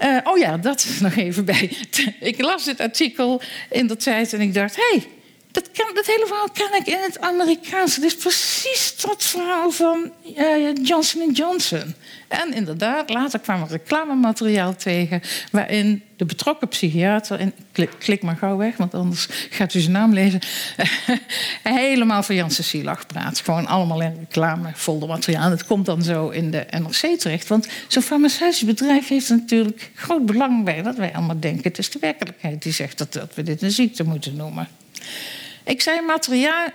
Uh, oh ja, dat nog even bij. Ik las dit artikel in de tijd en ik dacht: hé, hey, dat, dat hele verhaal ken ik in het Amerikaans. Het is precies dat verhaal van uh, Johnson Johnson. En inderdaad, later kwam er reclamemateriaal tegen... waarin de betrokken psychiater... en klik, maar gauw weg, want anders gaat u zijn naam lezen... helemaal van Jan Cecilach praat. Gewoon allemaal in reclame, foldermateriaal. Het komt dan zo in de NRC terecht. Want zo'n farmaceutisch bedrijf heeft natuurlijk groot belang bij... dat wij allemaal denken, het is de werkelijkheid die zegt... dat, dat we dit een ziekte moeten noemen. Ik zei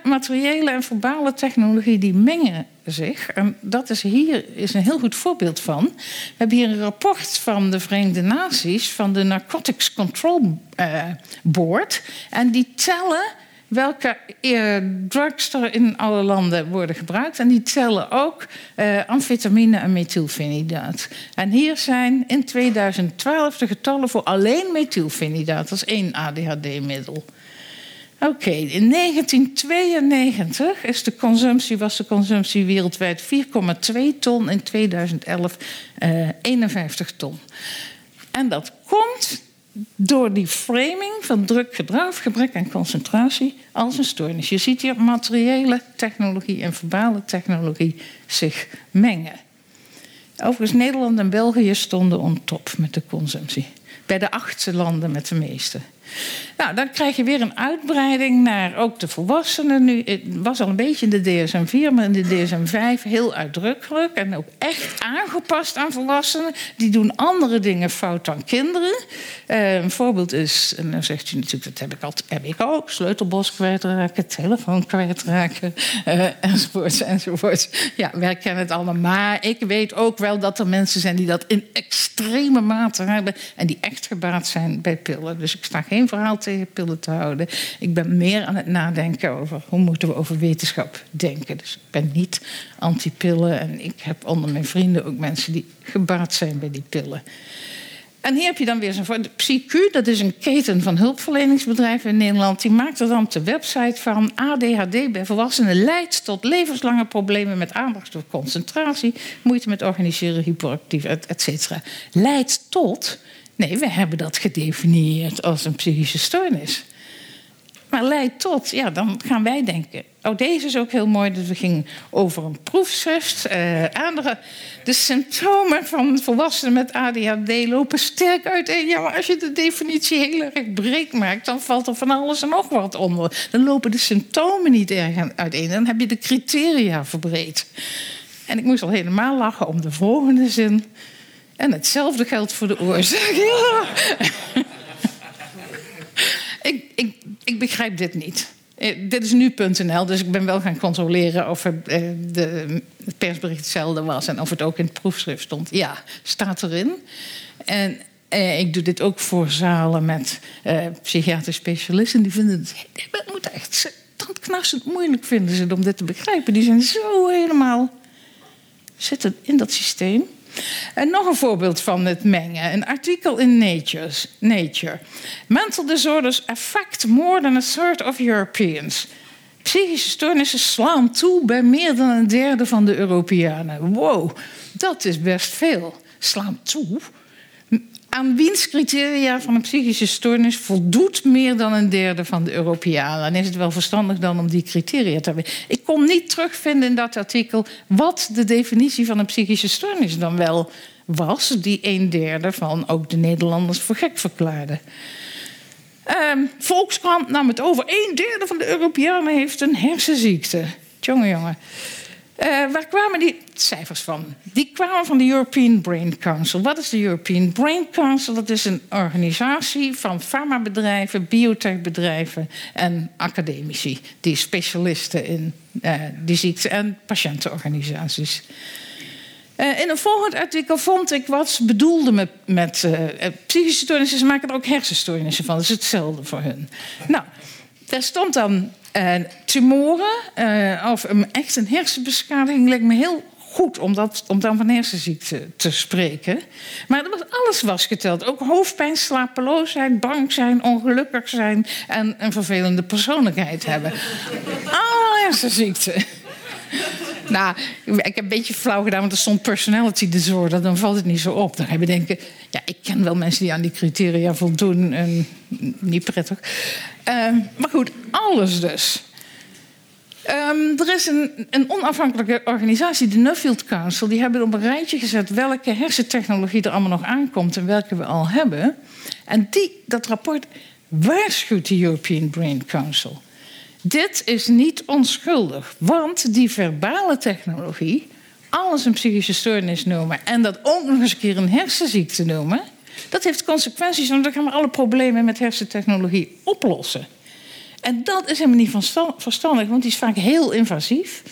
materiële en verbale technologie die mengen zich. En dat is hier is een heel goed voorbeeld van. We hebben hier een rapport van de Verenigde Naties, van de Narcotics Control uh, Board. En die tellen welke uh, drugs er in alle landen worden gebruikt. En die tellen ook uh, amfetamine en methylfenidaat. En hier zijn in 2012 de getallen voor alleen methylfenidaat. Dat is één ADHD-middel. Oké, in 1992 is de consumptie, was de consumptie wereldwijd 4,2 ton, in 2011 uh, 51 ton. En dat komt door die framing van druk gedrag, gebrek aan concentratie als een stoornis. Je ziet hier materiële technologie en verbale technologie zich mengen. Overigens, Nederland en België stonden on top met de consumptie. Bij de achtste landen met de meeste. Nou, dan krijg je weer een uitbreiding naar ook de volwassenen. Nu, het was al een beetje in de DSM-4, maar in de DSM-5 heel uitdrukkelijk. En ook echt aangepast aan volwassenen. Die doen andere dingen fout dan kinderen. Uh, een voorbeeld is, en dan zegt je natuurlijk, dat heb ik, altijd, heb ook. Sleutelbos kwijtraken, telefoon kwijtraken, uh, enzovoort, enzovoort. Ja, wij kennen het allemaal. Maar ik weet ook wel dat er mensen zijn die dat in extreme mate hebben. En die echt gebaat zijn bij pillen. Dus ik sta geen geen verhaal tegen pillen te houden. Ik ben meer aan het nadenken over hoe moeten we over wetenschap denken. Dus ik ben niet anti-pillen en ik heb onder mijn vrienden ook mensen die gebaat zijn bij die pillen. En hier heb je dan weer zo'n... De PsyQ, dat is een keten van hulpverleningsbedrijven in Nederland... die maakt er dan de website van ADHD bij volwassenen... leidt tot levenslange problemen met aandacht of concentratie... moeite met organiseren, hyperactief, et cetera. Leidt tot Nee, we hebben dat gedefinieerd als een psychische stoornis. Maar leidt tot, ja, dan gaan wij denken. Oh, deze is ook heel mooi. Dus we gingen over een proefschrift. Uh, andere, de symptomen van volwassenen met ADHD lopen sterk uiteen. Ja, maar als je de definitie heel erg breed maakt, dan valt er van alles en nog wat onder. Dan lopen de symptomen niet erg uiteen. Dan heb je de criteria verbreed. En ik moest al helemaal lachen om de volgende zin. En hetzelfde geldt voor de oorzaak. Ik, ik, ik begrijp dit niet. Eh, dit is nu.nl, dus ik ben wel gaan controleren of het, eh, de, het persbericht hetzelfde was en of het ook in het proefschrift stond. Ja, staat erin. En eh, ik doe dit ook voor zalen met eh, psychiatrische specialisten. Die vinden het, het moet echt tandknarsend moeilijk vinden ze om dit te begrijpen. Die zijn zo helemaal zitten in dat systeem. En nog een voorbeeld van het mengen. Een artikel in Nature's, Nature. Mental disorders affect more than a third of Europeans. Psychische stoornissen slaan toe bij meer dan een derde van de Europeanen. Wow, dat is best veel. Slaan toe? Aan wiens criteria van een psychische stoornis voldoet meer dan een derde van de Europeanen. En is het wel verstandig dan om die criteria te hebben? Ik kon niet terugvinden in dat artikel wat de definitie van een psychische stoornis dan wel was, die een derde van ook de Nederlanders voor gek verklaarde. Um, Volkskrant nam het over. Een derde van de Europeanen heeft een hersenziekte. Jongen, jongen. Uh, waar kwamen die cijfers van? Die kwamen van de European Brain Council. Wat is de European Brain Council? Dat is een organisatie van farmabedrijven, biotechbedrijven en academici. Die specialisten in uh, die ziekte en patiëntenorganisaties. Uh, in een volgend artikel vond ik wat ze bedoelden met, met psychische stoornissen. Ze maken er ook hersenstoornissen van. Dat is hetzelfde voor hun. Nou, daar stond dan tumoren uh, of een, echt een hersenbeschadiging lijkt me heel goed om, dat, om dan van hersenziekte te spreken. Maar was, alles was geteld. Ook hoofdpijn, slapeloosheid, bang zijn, ongelukkig zijn en een vervelende persoonlijkheid hebben. Alle hersenziekten. Nou, ik heb een beetje flauw gedaan, want er stond personality disorder. Dan valt het niet zo op. Dan ga je denken, ja, ik ken wel mensen die aan die criteria voldoen. En niet prettig. Ehm, maar goed, alles dus. Ehm, er is een, een, onafhankelijke organisatie, de Nuffield Council. Die hebben op een rijtje gezet welke hersentechnologie er allemaal nog aankomt en welke we al hebben. En die, dat rapport waarschuwt de European Brain Council. Dit is niet onschuldig, want die verbale technologie, alles een psychische stoornis noemen en dat ook nog eens een keer een hersenziekte noemen, dat heeft consequenties, want dan gaan we alle problemen met hersentechnologie oplossen. En dat is helemaal niet verstandig, want die is vaak heel invasief.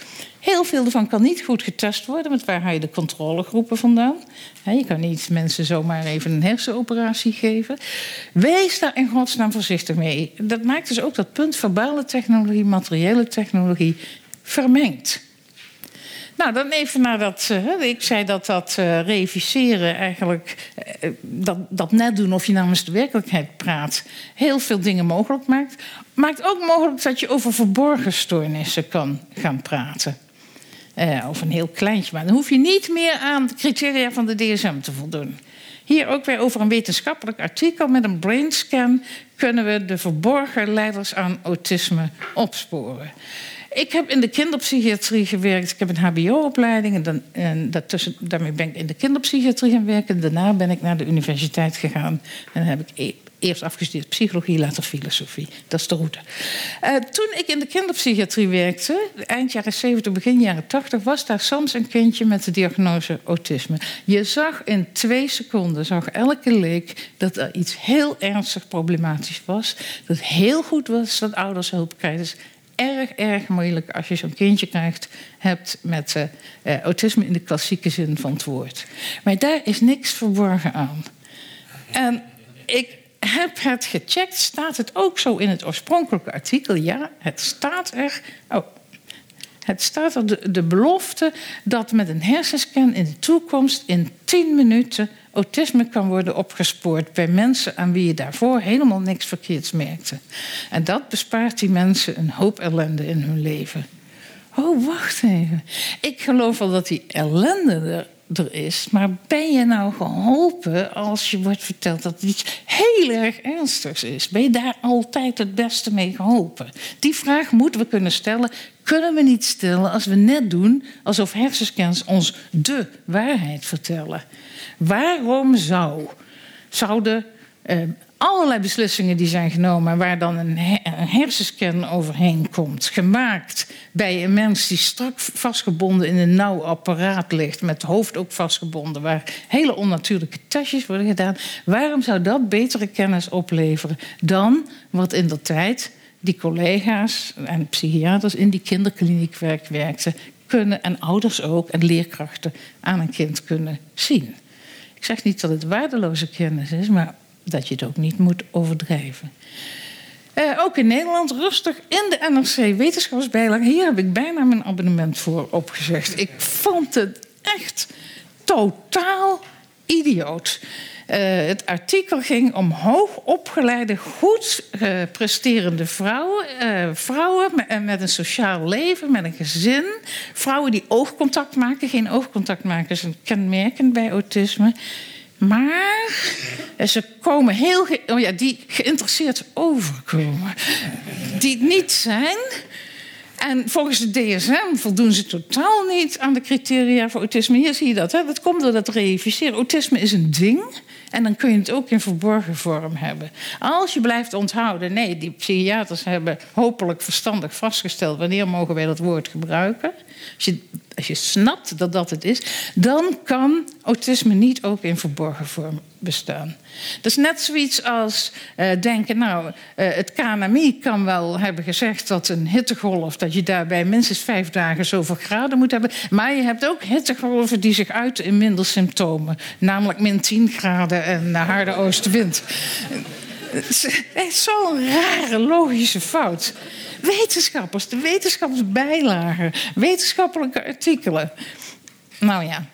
Heel veel ervan kan niet goed getest worden, want waar haal je de controlegroepen vandaan? Je kan niet mensen zomaar even een hersenoperatie geven. Wees daar in godsnaam voorzichtig mee. Dat maakt dus ook dat punt verbale technologie, materiële technologie vermengt. Nou, dan even naar dat. Uh, ik zei dat dat uh, reviseren eigenlijk. Uh, dat, dat net doen of je namens de werkelijkheid praat. heel veel dingen mogelijk maakt. Maakt ook mogelijk dat je over verborgen stoornissen kan gaan praten. Of een heel kleintje, maar dan hoef je niet meer aan de criteria van de DSM te voldoen. Hier ook weer over een wetenschappelijk artikel met een brainscan kunnen we de verborgen leiders aan autisme opsporen. Ik heb in de kinderpsychiatrie gewerkt. Ik heb een HBO-opleiding en, dan, en daarmee ben ik in de kinderpsychiatrie gaan werken. Daarna ben ik naar de universiteit gegaan en heb ik e-, eerst afgestudeerd psychologie, later filosofie. Dat is de route. Uh, toen ik in de kinderpsychiatrie werkte, eind jaren 70, begin jaren 80, was daar soms een kindje met de diagnose autisme. Je zag in twee seconden, zag elke leek dat er iets heel ernstig problematisch was. Dat heel goed was dat ouders hulp krijgen. Dus erg, erg moeilijk als je zo'n kindje krijgt, hebt met uh, autisme in de klassieke zin van het woord. Maar daar is niks verborgen aan. En ik heb het gecheckt. Staat het ook zo in het oorspronkelijke artikel? Ja, het staat er. Oh, het staat er de, belofte dat met een hersenscan in de toekomst in 10 minuten autisme kan worden opgespoord bij mensen aan wie je daarvoor helemaal niks verkeerds merkte. En dat bespaart die mensen een hoop ellende in hun leven. Oh, wacht even. Ik geloof wel dat die ellende er, er is, maar ben je nou geholpen als je wordt verteld dat het iets heel erg ernstigs is? Ben je daar altijd het beste mee geholpen? Die vraag moeten we kunnen stellen. Kunnen we niet stellen als we net doen alsof hersenscans ons de waarheid vertellen? Waarom zou, zouden eh, allerlei beslissingen die zijn genomen, waar dan een, hersenscan overheen komt, gemaakt bij een mens die strak vastgebonden in een nauw apparaat ligt, met het hoofd ook vastgebonden, waar hele onnatuurlijke testjes worden gedaan, waarom zou dat betere kennis opleveren dan wat in de tijd die collega's en psychiaters in die kinderkliniek werkten, kunnen en ouders ook en leerkrachten aan een kind kunnen zien. Ik zeg niet dat het waardeloze kennis is, maar dat je het ook niet moet overdrijven. Uh, ook in Nederland rustig in de NRC wetenschapsbijlage. Hier heb ik bijna mijn abonnement voor opgezegd. Ik vond het echt totaal idioot. Uh, het artikel ging om hoogopgeleide, goed uh, presterende vrouwen. Vrouwen met, met, een sociaal leven, met een gezin. Vrouwen die oogcontact maken. Geen oogcontact maken is een kenmerkend bij autisme. Maar ze komen heel... Oh ja, die geïnteresseerd overkomen. Die het niet zijn... En volgens de DSM voldoen ze totaal niet aan de criteria voor autisme. Hier zie je dat. Hè? Dat komt door dat reïnvesteren. Autisme is een ding. En dan kun je het ook in verborgen vorm hebben. Als je blijft onthouden, nee, die psychiaters hebben hopelijk verstandig vastgesteld wanneer mogen wij dat woord gebruiken. Als je, als je snapt dat dat het is, dan kan autisme niet ook in verborgen vorm bestaan. Dat is net zoiets als uh, denken, nou, uh, het KNMI kan wel hebben gezegd dat een hittegolf, dat je daarbij minstens vijf dagen zoveel graden moet hebben. Maar je hebt ook hittegolven die zich uiten in minder symptomen. Namelijk min 10 graden en harde oostenwind. Is zo'n rare logische fout. Wetenschappers, de wetenschapsbijlagen, wetenschappelijke artikelen. Nou ja.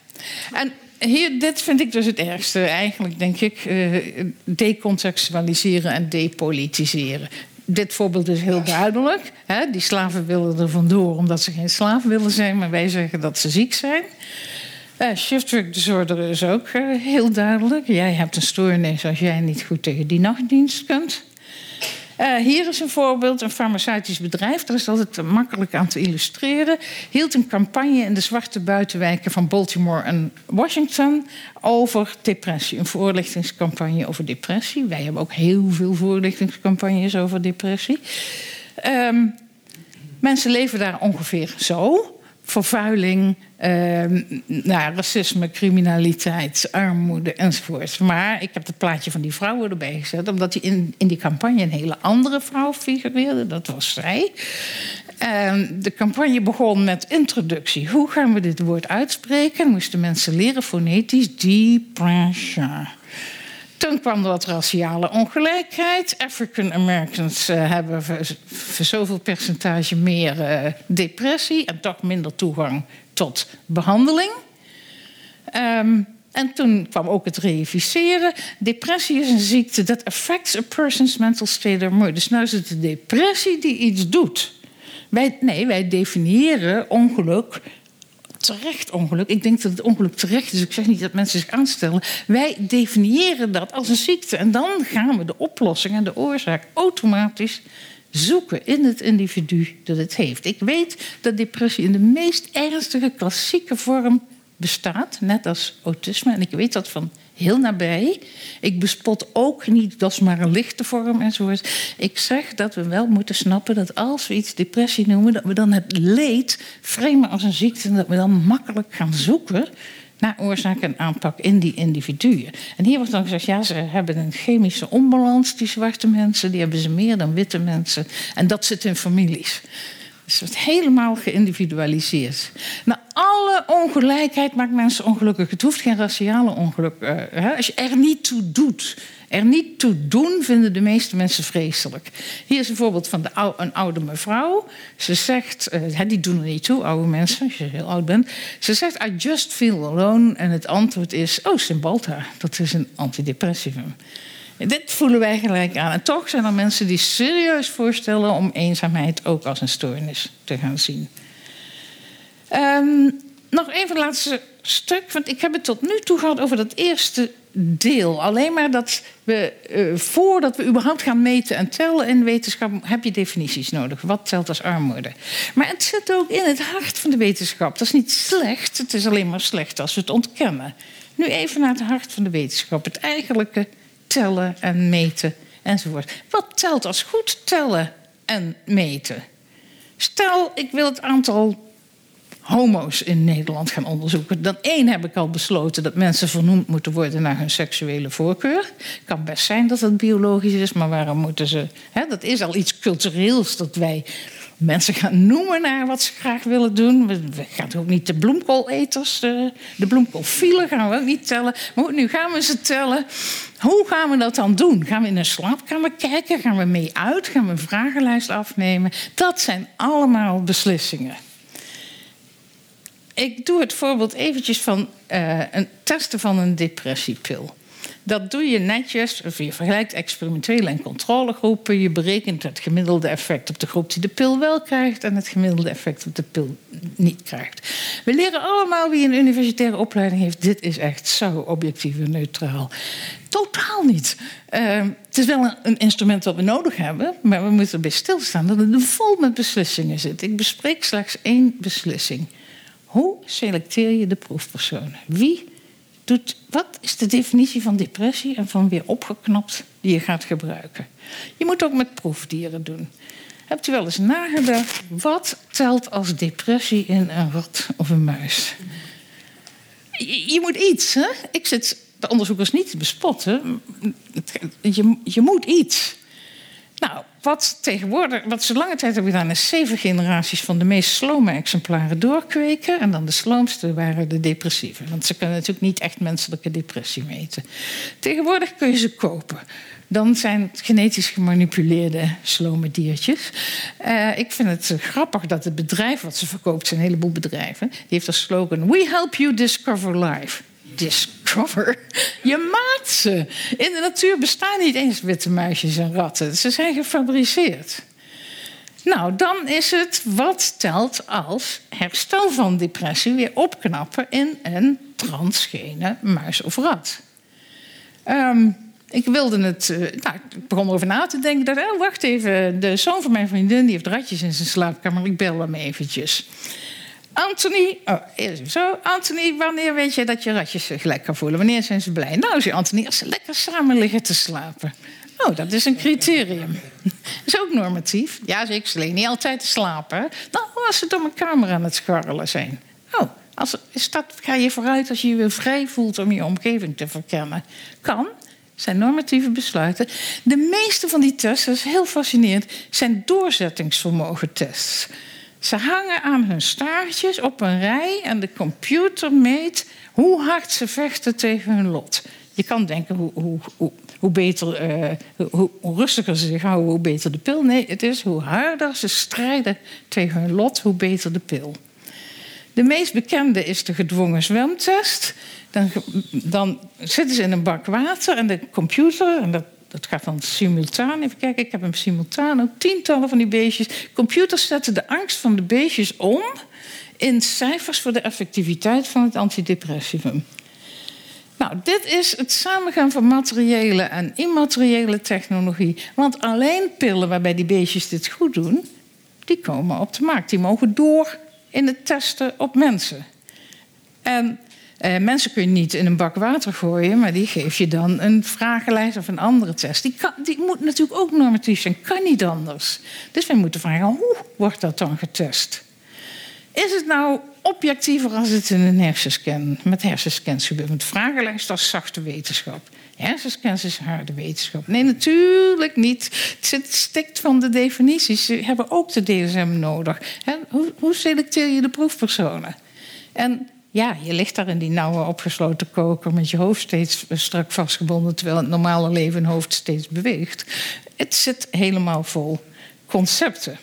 En hier, dit vind ik dus het ergste eigenlijk, denk ik. Uh, decontextualiseren en depolitiseren. dit voorbeeld is heel duidelijk. Hè? Die slaven willen er vandoor omdat ze geen slaaf willen zijn, maar wij zeggen dat ze ziek zijn. Uh, shift disorder is ook uh, heel duidelijk. Jij hebt een stoornis als jij niet goed tegen die nachtdienst kunt. Uh, hier is een voorbeeld. Een farmaceutisch bedrijf, daar is altijd makkelijk aan te illustreren, hield een campagne in de zwarte buitenwijken van Baltimore en Washington over depressie. Een voorlichtingscampagne over depressie. Wij hebben ook heel veel voorlichtingscampagnes over depressie. Um, mensen leven daar ongeveer zo vervuiling, eh, nou, racisme, criminaliteit, armoede enzovoort. Maar ik heb het plaatje van die vrouw erbij gezet, omdat die in, in die campagne een hele andere vrouw figureerde. Dat was zij. En de campagne begon met introductie. Hoe gaan we dit woord uitspreken? Moesten mensen leren fonetisch depression. Toen kwam wat raciale ongelijkheid. African Americans uh, hebben voor zoveel percentage meer uh, depressie en toch minder toegang tot behandeling. Um, en toen kwam ook het reificeren. Depressie is een ziekte that affects a person's mental state or mood. Dus nou is het de depressie die iets doet. Wij, nee, wij definiëren ongeluk terecht ongeluk. Ik denk dat het ongeluk terecht is. Ik zeg niet dat mensen zich aanstellen. Wij definiëren dat als een ziekte. En dan gaan we de oplossing en de oorzaak automatisch zoeken in het individu dat het heeft. Ik weet dat depressie in de meest ernstige klassieke vorm bestaat, net als autisme. En ik weet dat van heel nabij. Ik bespot ook niet, dat is maar een lichte vorm enzovoort. Ik zeg dat we wel moeten snappen dat als we iets depressie noemen, dat we dan het leed framen als een ziekte en dat we dan makkelijk gaan zoeken naar oorzaak en aanpak in die individuen. En hier wordt dan gezegd, ja, ze hebben een chemische onbalans, die zwarte mensen, die hebben ze meer dan witte mensen. En dat zit in families. Dus het helemaal geïndividualiseerd. Nou, alle ongelijkheid maakt mensen ongelukkig. Het hoeft geen raciale ongeluk. Uh, als je er niet toe doet. Er niet toe doen vinden de meeste mensen vreselijk. Hier is een voorbeeld van de een oude mevrouw. Ze zegt, uh, die doen er niet toe, oude mensen, als je heel oud bent. Ze zegt, I just feel alone. En het antwoord is, oh, Cymbalta, dat is een antidepressivum. Dit voelen wij gelijk aan. En toch zijn er mensen die serieus voorstellen om eenzaamheid ook als een stoornis te gaan zien. Um, nog even het laatste stuk, want ik heb het tot nu toe gehad over dat eerste deel. Alleen maar dat we, uh, voordat we überhaupt gaan meten en tellen in wetenschap, heb je definities nodig. Wat telt als armoede? Maar het zit ook in het hart van de wetenschap. Dat is niet slecht, het is alleen maar slecht als we het ontkennen. Nu even naar het hart van de wetenschap. Het eigenlijke tellen en meten enzovoort. Wat telt als goed tellen en meten? Stel, ik wil het aantal homo's in Nederland gaan onderzoeken. Dan één heb ik al besloten dat mensen vernoemd moeten worden naar hun seksuele voorkeur. Kan best zijn dat het biologisch is, maar waarom moeten ze. Hè, dat is al iets cultureels dat wij mensen gaan noemen naar wat ze graag willen doen. We, gaan ook niet de bloemkooleters, de, de bloemkoolfielen gaan we ook niet tellen. Maar nu gaan we ze tellen. Hoe gaan we dat dan doen? Gaan we in een slaapkamer kijken? Gaan we mee uit? Gaan we een vragenlijst afnemen? Dat zijn allemaal beslissingen. Ik doe het voorbeeld eventjes van uh, een testen van een depressiepil. Dat doe je netjes, je vergelijkt experimentele en controlegroepen. Je berekent het gemiddelde effect op de groep die de pil wel krijgt en het gemiddelde effect op de pil niet krijgt. We leren allemaal wie een universitaire opleiding heeft. Dit is echt zo objectief en neutraal. Totaal niet. Uh, het is wel een, een, instrument dat we nodig hebben, maar we moeten erbij stilstaan dat het vol met beslissingen zit. Ik bespreek slechts één beslissing. Hoe selecteer je de proefpersonen? Wie wat is de definitie van depressie en van weer opgeknapt die je gaat gebruiken? Je moet ook met proefdieren doen. Hebt u wel eens nagedacht, wat telt als depressie in een rat of een muis? Je, je moet iets, hè? Ik zit de onderzoekers niet te bespotten. Je, je moet iets. Nou, wat tegenwoordig, wat ze lange tijd hebben gedaan, is zeven generaties van de meest slome exemplaren doorkweken. En dan de sloomste waren de depressieve. Want ze kunnen natuurlijk niet echt menselijke depressie meten. Tegenwoordig kun je ze kopen. Dan zijn het genetisch gemanipuleerde slome diertjes. Uh, ik vind het grappig dat het bedrijf wat ze verkoopt, zijn een heleboel bedrijven, die heeft als slogan: We help you discover life. Discover. Je maakt ze. In de natuur bestaan niet eens witte muisjes en ratten. Ze zijn gefabriceerd. Nou, dan is het wat telt als herstel van depressie weer opknappen in een transgene muis of rat. Ehm, ik wilde het. Uh, nou, ik begon erover na te denken. Dat, oh, wacht even. De zoon van mijn vriendin die heeft ratjes in zijn slaapkamer. Ik bel hem eventjes. Anthony, oh, zo. Anthony, wanneer weet je dat je ratjes zich lekker voelen? Wanneer zijn ze blij? Nou, zei Anthony, als ze lekker samen liggen te slapen. Oh, dat is een criterium. Dat is ook normatief. Ja. Ze liggen niet altijd te slapen. Nou, als ze door mijn kamer aan het scharrelen zijn. Oh, als, is dat, ga je vooruit als je je vrij voelt om je omgeving te verkennen? Kan. zijn normatieve besluiten. De meeste van die tests, dat is heel fascinerend, zijn doorzettingsvermogen tests. Ze hangen aan hun staartjes op een rij en de computer meet hoe hard ze vechten tegen hun lot. Je kan denken hoe, hoe, hoe, beter, hoe, hoe, rustiger ze zich houden, hoe beter de pil. Nee, het is hoe harder ze strijden tegen hun lot, hoe beter de pil. De meest bekende is de gedwongen zwemtest. Dan, dan zitten ze in een bak water en de computer, en dat dat gaat dan simultaan. Even kijken, ik heb hem simultaan. Ook tientallen van die beestjes. Computers zetten de angst van de beestjes om in cijfers voor de effectiviteit van het antidepressivum. Nou, dit is het samengaan van materiële en immateriële technologie. Want alleen pillen waarbij die beestjes dit goed doen, die komen op de markt. Die mogen door in het testen op mensen. En uh, mensen kun je niet in een bak water gooien, maar die geef je dan een vragenlijst of een andere test. Die, die moet natuurlijk ook normatief zijn, kan niet anders. Dus wij moeten vragen, hoe wordt dat dan getest? Is het nou objectiever als het in een hersenscan, met hersenscans gebeurt? Met vragenlijst als zachte wetenschap. Hersenscans is harde wetenschap. Nee, natuurlijk niet. Het stikt van de definities. Ze hebben ook de DSM nodig. Hoe, hoe selecteer je de proefpersonen? En ja, je ligt daar in die nauwe opgesloten koker met je hoofd steeds strak vastgebonden, terwijl het normale leven hoofd steeds beweegt. Het zit helemaal vol concepten.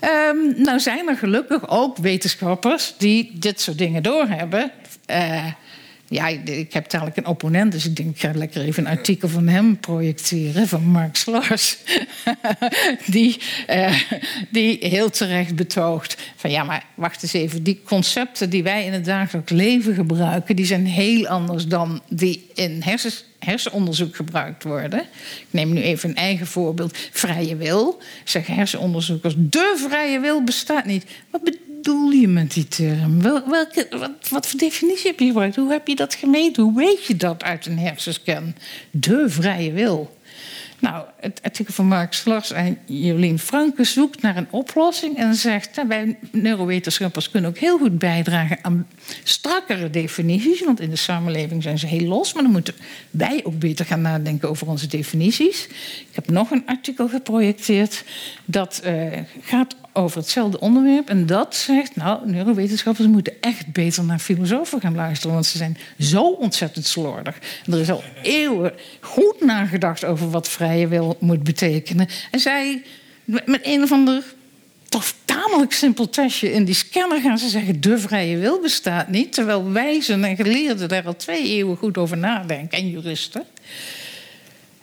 Um, nou zijn er gelukkig ook wetenschappers die dit soort dingen doorhebben. Uh, ja, ik heb dadelijk een opponent, dus ik denk, ik ga lekker even een artikel van hem projecteren, van Mark Slars. die, uh, die heel terecht betoogt van ja, maar wacht eens even, die concepten die wij in het dagelijks leven gebruiken, die zijn heel anders dan die in hersens, hersenonderzoek gebruikt worden. Ik neem nu even een eigen voorbeeld. Vrije wil. Zeggen hersenonderzoekers, de vrije wil bestaat niet. Wat bedoel je met die term? welke, wat, wat voor definitie heb je gebruikt? Hoe heb je dat gemeten? Hoe weet je dat uit een hersenscan? De vrije wil. Nou, het artikel van Mark Slars en Jolien Franke zoekt naar een oplossing en zegt: nou, wij neurowetenschappers kunnen ook heel goed bijdragen aan strakkere definities, want in de samenleving zijn ze heel los, maar dan moeten wij ook beter gaan nadenken over onze definities. Ik heb nog een artikel geprojecteerd dat uh, gaat over hetzelfde onderwerp. En dat zegt, nou, neurowetenschappers moeten echt beter naar filosofen gaan luisteren. Want ze zijn zo ontzettend slordig. Er is al eeuwen goed nagedacht over wat vrije wil moet betekenen. En zij, met een of ander toch tamelijk simpel testje in die scanner gaan ze zeggen: de vrije wil bestaat niet. Terwijl wijzen en geleerden daar al twee eeuwen goed over nadenken en juristen.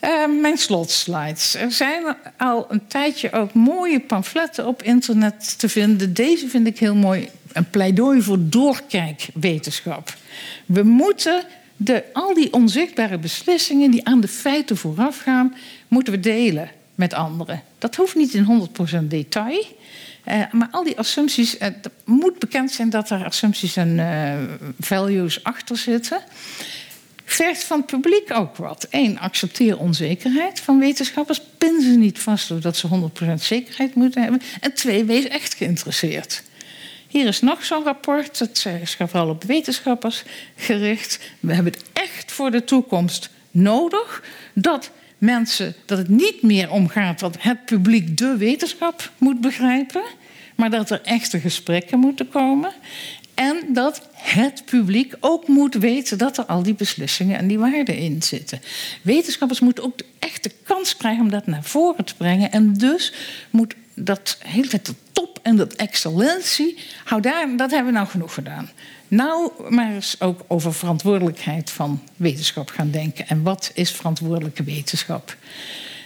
Uh, mijn slotslides. Er zijn al een tijdje ook mooie pamfletten op internet te vinden. Deze vind ik heel mooi. Een pleidooi voor doorkijkwetenschap. We moeten de, al die onzichtbare beslissingen die aan de feiten voorafgaan, moeten we delen met anderen. Dat hoeft niet in 100% detail. Uh, maar al die assumpties, het moet bekend zijn dat er assumpties en values achter zitten vergt van het publiek ook wat. Eén, accepteer onzekerheid van wetenschappers. Pin ze niet vast doordat ze 100% zekerheid moeten hebben. En twee, wees echt geïnteresseerd. Hier is nog zo'n rapport. Het is vooral op wetenschappers gericht. We hebben het echt voor de toekomst nodig dat mensen dat het niet meer omgaat dat het publiek de wetenschap moet begrijpen, maar dat er echte gesprekken moeten komen. En dat het publiek ook moet weten dat er al die beslissingen en die waarden in zitten. Wetenschappers moeten ook echt de kans krijgen om dat naar voren te brengen. En dus moet dat hele tijd de top en dat excellentie, hou daar, dat hebben we nou genoeg gedaan. Nou, maar eens ook over verantwoordelijkheid van wetenschap gaan denken. En wat is verantwoordelijke wetenschap?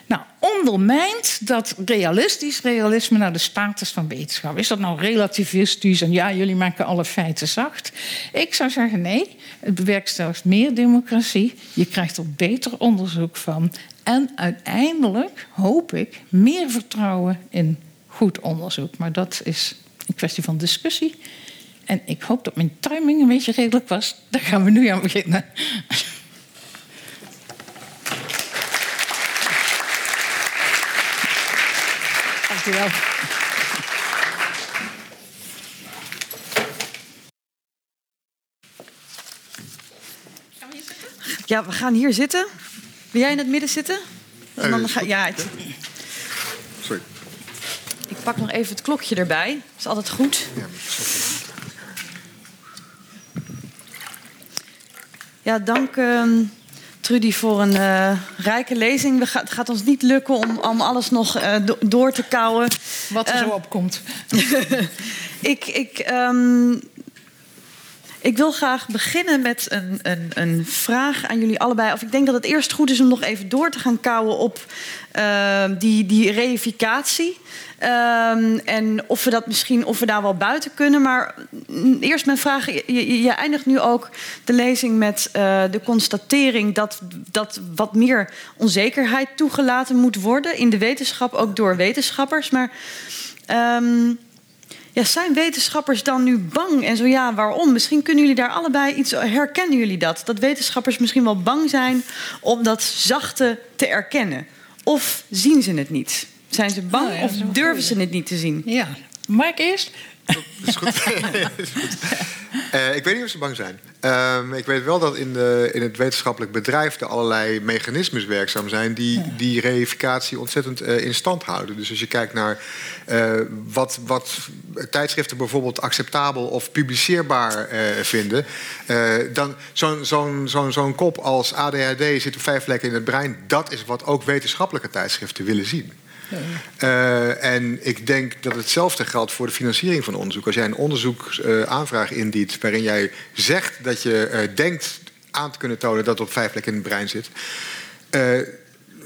Nou, ondermijnt dat realistisch realisme naar de status van wetenschap. Is dat nou relativistisch en ja, jullie maken alle feiten zacht? Ik zou zeggen nee, het bewerkstelligt meer democratie. Je krijgt er beter onderzoek van. En uiteindelijk hoop ik meer vertrouwen in goed onderzoek. Maar dat is een kwestie van discussie. En ik hoop dat mijn timing een beetje redelijk was. Daar gaan we nu aan beginnen. Dankjewel. Ja, we gaan hier zitten. Wil jij in het midden zitten? En dan ga, ja, het- Sorry. ik pak nog even het klokje erbij. Dat is altijd goed. Ja, Ja, dank ehm, Trudy voor een eh, rijke lezing. We ga- het gaat ons niet lukken om, om alles nog eh, do- door te kouwen. Wat er Eh, zo opkomt. ik, ik, ehm, ik wil graag beginnen met een, een, een vraag aan jullie allebei. Of ik denk dat het eerst goed is om nog even door te gaan kouwen op die, die reificatie. Ehm, en of we dat misschien of we daar wel buiten kunnen. Maar mm, eerst mijn vraag. Je, je- eindigt nu ook de lezing met eh, de constatering dat, dat wat meer onzekerheid toegelaten moet worden in de wetenschap, ook door wetenschappers. Maar ehm, ja, zijn wetenschappers dan nu bang? En zo ja, waarom? Misschien kunnen jullie daar allebei iets. Herkennen jullie dat? Dat wetenschappers misschien wel bang zijn om dat zachte te erkennen? Of zien ze het niet? Zijn ze bang Oh ja, of durven ze het niet te zien? Ja. Mag ik eerst? Dat is goed. Is goed. Eh, ik weet niet of ze bang zijn. Ehm, ik weet wel dat in, de, in het wetenschappelijk bedrijf er allerlei mechanismes werkzaam zijn die die reificatie ontzettend eh, in stand houden. Dus als je kijkt naar eh, wat, wat tijdschriften bijvoorbeeld acceptabel of publiceerbaar eh, vinden, eh, dan zo'n zo'n zo'n zo'n kop als ADHD zit op vijf plekken in het brein, dat is wat ook wetenschappelijke tijdschriften willen zien. Eh, en ik denk dat hetzelfde geldt voor de financiering van onderzoek. Als jij een onderzoeksaanvraag indient waarin jij zegt dat je eh, denkt aan te kunnen tonen dat het op vijf plekken in het brein zit.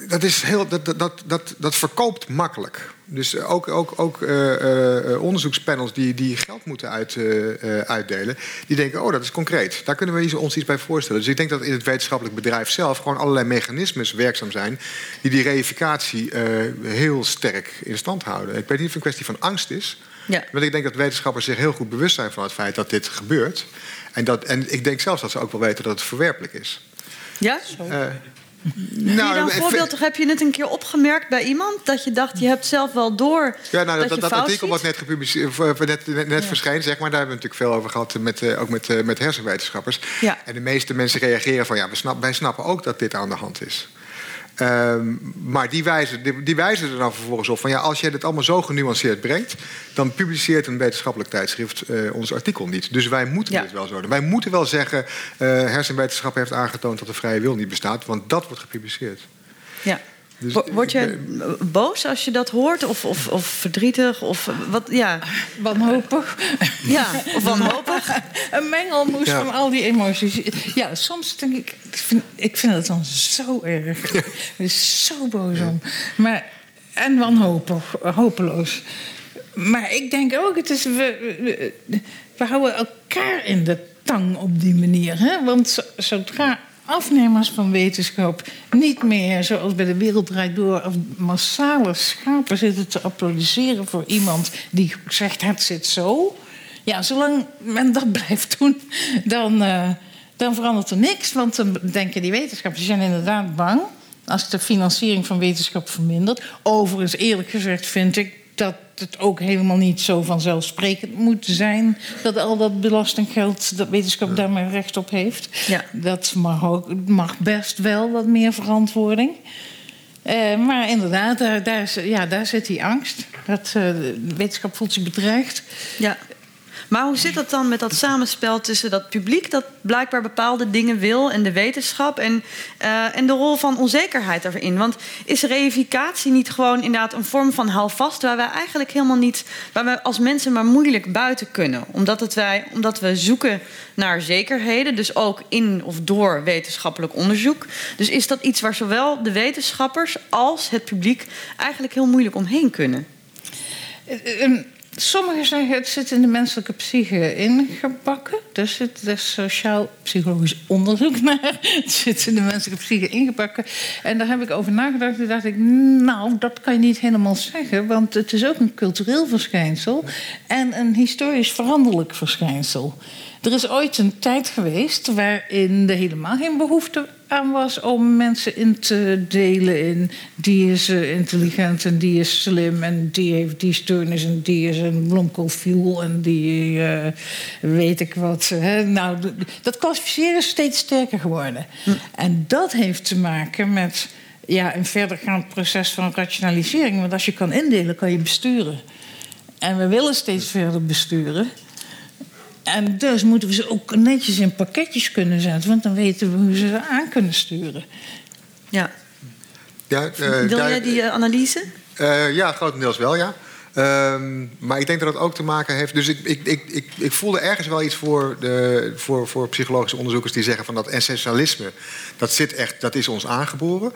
Dat, is heel, dat, dat, dat, dat, verkoopt makkelijk. Dus ook, ook, ook eh, onderzoekspanels die, die geld moeten uit, eh, uitdelen, die denken, oh, dat is concreet. Daar kunnen we ons iets bij voorstellen. Dus ik denk dat in het wetenschappelijk bedrijf zelf gewoon allerlei mechanismes werkzaam zijn die die reificatie heel sterk in stand houden. Ik weet niet of het een kwestie van angst is. Ja. Want ik denk dat wetenschappers zich heel goed bewust zijn van het feit dat dit gebeurt. En, dat, en ik denk zelfs dat ze ook wel weten dat het verwerpelijk is. Ja? Eh, Je nou, een voorbeeld, toch heb je het een keer opgemerkt bij iemand? Dat je dacht, je hebt zelf wel door Ja, nou, dat, dat, artikel wat net, gepubliceerd, eh, net, net, net verscheen, zeg maar, daar hebben we natuurlijk veel over gehad, met, eh, ook met, eh, met hersenwetenschappers. Ja. En de meeste mensen reageren van, ja, we snap, wij snappen ook dat dit aan de hand is. Ehm, maar die wijzen, die, die wijzen er dan vervolgens op van ja, als jij dit allemaal zo genuanceerd brengt, dan publiceert een wetenschappelijk tijdschrift eh, ons artikel niet. Dus wij moeten Ja. dit wel zo doen. Wij moeten wel zeggen, eh hersenwetenschap heeft aangetoond dat de vrije wil niet bestaat, want dat wordt gepubliceerd. Ja. Dus Wo- Word je boos als je dat hoort? Of, of, of verdrietig? Of wat? Ja, Wanhopig. ja. of wanhopig? Een mengelmoes Ja. van al die emoties. Ja, soms denk ik, ik vind, ik vind het dan zo erg. Ik ben zo boos om. Maar, en wanhopig, hopeloos. Maar ik denk ook, het is, we, we, we houden elkaar in de tang op die manier. Hè? Want zo- zodra afnemers van wetenschap niet meer, zoals bij de Wereld Door, of massale schapen zitten te applaudisseren voor iemand die zegt het zit zo. Ja, zolang men dat blijft doen, dan, eh, dan verandert er niks. Want dan denken die wetenschappers, zijn inderdaad bang als de financiering van wetenschap vermindert. Overigens, eerlijk gezegd, vind ik het ook helemaal niet zo vanzelfsprekend moet zijn dat al dat belastinggeld, dat wetenschap daar maar recht op heeft. Ja. Dat mag, ook, mag best wel wat meer verantwoording. Eh, maar inderdaad, daar, ja, daar zit die angst. Dat, eh, de wetenschap voelt zich bedreigd. Ja. Maar hoe zit dat dan met dat samenspel tussen dat publiek dat blijkbaar bepaalde dingen wil en de wetenschap en, uh, en de rol van onzekerheid erin? Want is reificatie niet gewoon inderdaad een vorm van houvast waar wij eigenlijk helemaal niet, waar we als mensen maar moeilijk buiten kunnen? Omdat, het wij, omdat we zoeken naar zekerheden, dus ook in of door wetenschappelijk onderzoek. Dus is dat iets waar zowel de wetenschappers als het publiek eigenlijk heel moeilijk omheen kunnen? Uh, Sommigen zeggen het zit in de menselijke psyche ingebakken. Dus het is sociaal-psychologisch onderzoek naar. Het zit in de menselijke psyche ingebakken. En daar heb ik over nagedacht. Toen dacht ik, nou, dat kan je niet helemaal zeggen. Want het is ook een cultureel verschijnsel. En een historisch veranderlijk verschijnsel. Er is ooit een tijd geweest waarin er helemaal geen behoefte aan was om mensen in te delen in die is eh, intelligent en die is slim en die heeft die stoornis en die is een bloemkoolfuel en die uh, weet ik wat. Hè. Nou, dat klassificeren is steeds sterker geworden. Hm. En dat heeft te maken met ja, een verdergaand proces van rationalisering. Want als je kan indelen, kan je besturen. En we willen steeds verder besturen. En dus moeten we ze ook netjes in pakketjes kunnen zetten, want dan weten we hoe ze ze aan kunnen sturen. Ja. ja uh, Wil jij die uh, analyse? Uh, ja, grotendeels wel, ja. Ehm, maar ik denk dat het ook te maken heeft. Dus ik, ik, ik, ik, ik voelde ergens wel iets voor, de, voor, voor psychologische onderzoekers die zeggen van dat essentialisme, dat zit echt, dat is ons aangeboren.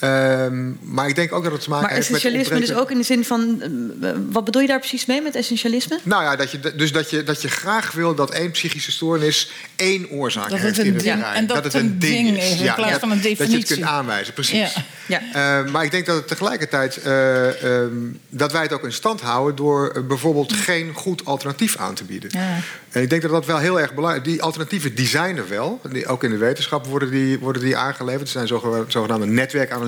Um, maar ik denk ook dat het te maken maar heeft met... Maar essentialisme dus ook in de zin van... Uh, wat bedoel je daar precies mee met essentialisme? Nou ja, dat je, dus dat je, dat je graag wil dat één psychische stoornis één oorzaak dat heeft het in het ding, En dat, het een ding is, in ja, plaats van een definitie. Dat je het kunt aanwijzen, precies. Ja. Ja. Uh, maar ik denk dat het tegelijkertijd... Uh, um, dat wij het ook in stand houden... door bijvoorbeeld geen goed alternatief aan te bieden. Ja. En ik denk dat dat wel heel erg belangrijk is. Die alternatieven die zijn er wel. Die, ook in de wetenschap worden die, worden die aangeleverd. Er zijn zogenaamde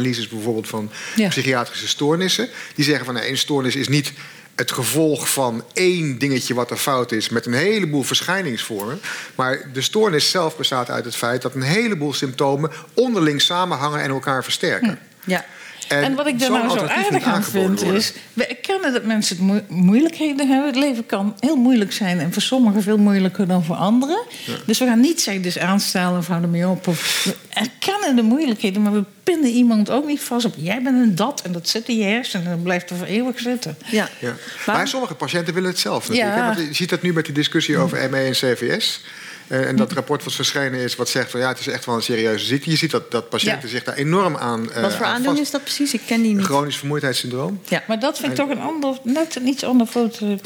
netwerkanalyses bijvoorbeeld van psychiatrische stoornissen. Die zeggen van een stoornis is niet het gevolg van één dingetje wat er fout is met een heleboel verschijningsvormen. Maar de stoornis zelf bestaat uit het feit dat een heleboel symptomen onderling samenhangen en elkaar versterken. Ja. En, wat ik daar nou zo aardig aan vind is... we erkennen dat mensen het moeilijkheden hebben. Het leven kan heel moeilijk zijn... en voor sommigen veel moeilijker dan voor anderen. Dus we gaan niet zeggen, dus aanstellen of houden mee op. Of, we erkennen de moeilijkheden, maar we pinnen iemand ook niet vast op... jij bent een dat en dat zit in je hersenen en dat blijft er voor eeuwig zitten. Ja. ja. Maar, sommige patiënten willen het zelf natuurlijk. Ja. Want je ziet dat nu met die discussie over ME en CVS... Eh, en dat rapport wat verschenen is, wat zegt van ja, het is echt wel een serieuze ziekte. Je ziet dat, dat patiënten zich daar enorm aan. Uh, wat voor aandoening is dat precies? Ik ken die niet. Chronisch vermoeidheidssyndroom. Ja, maar dat vind ik toch een ander, net een iets ander foto.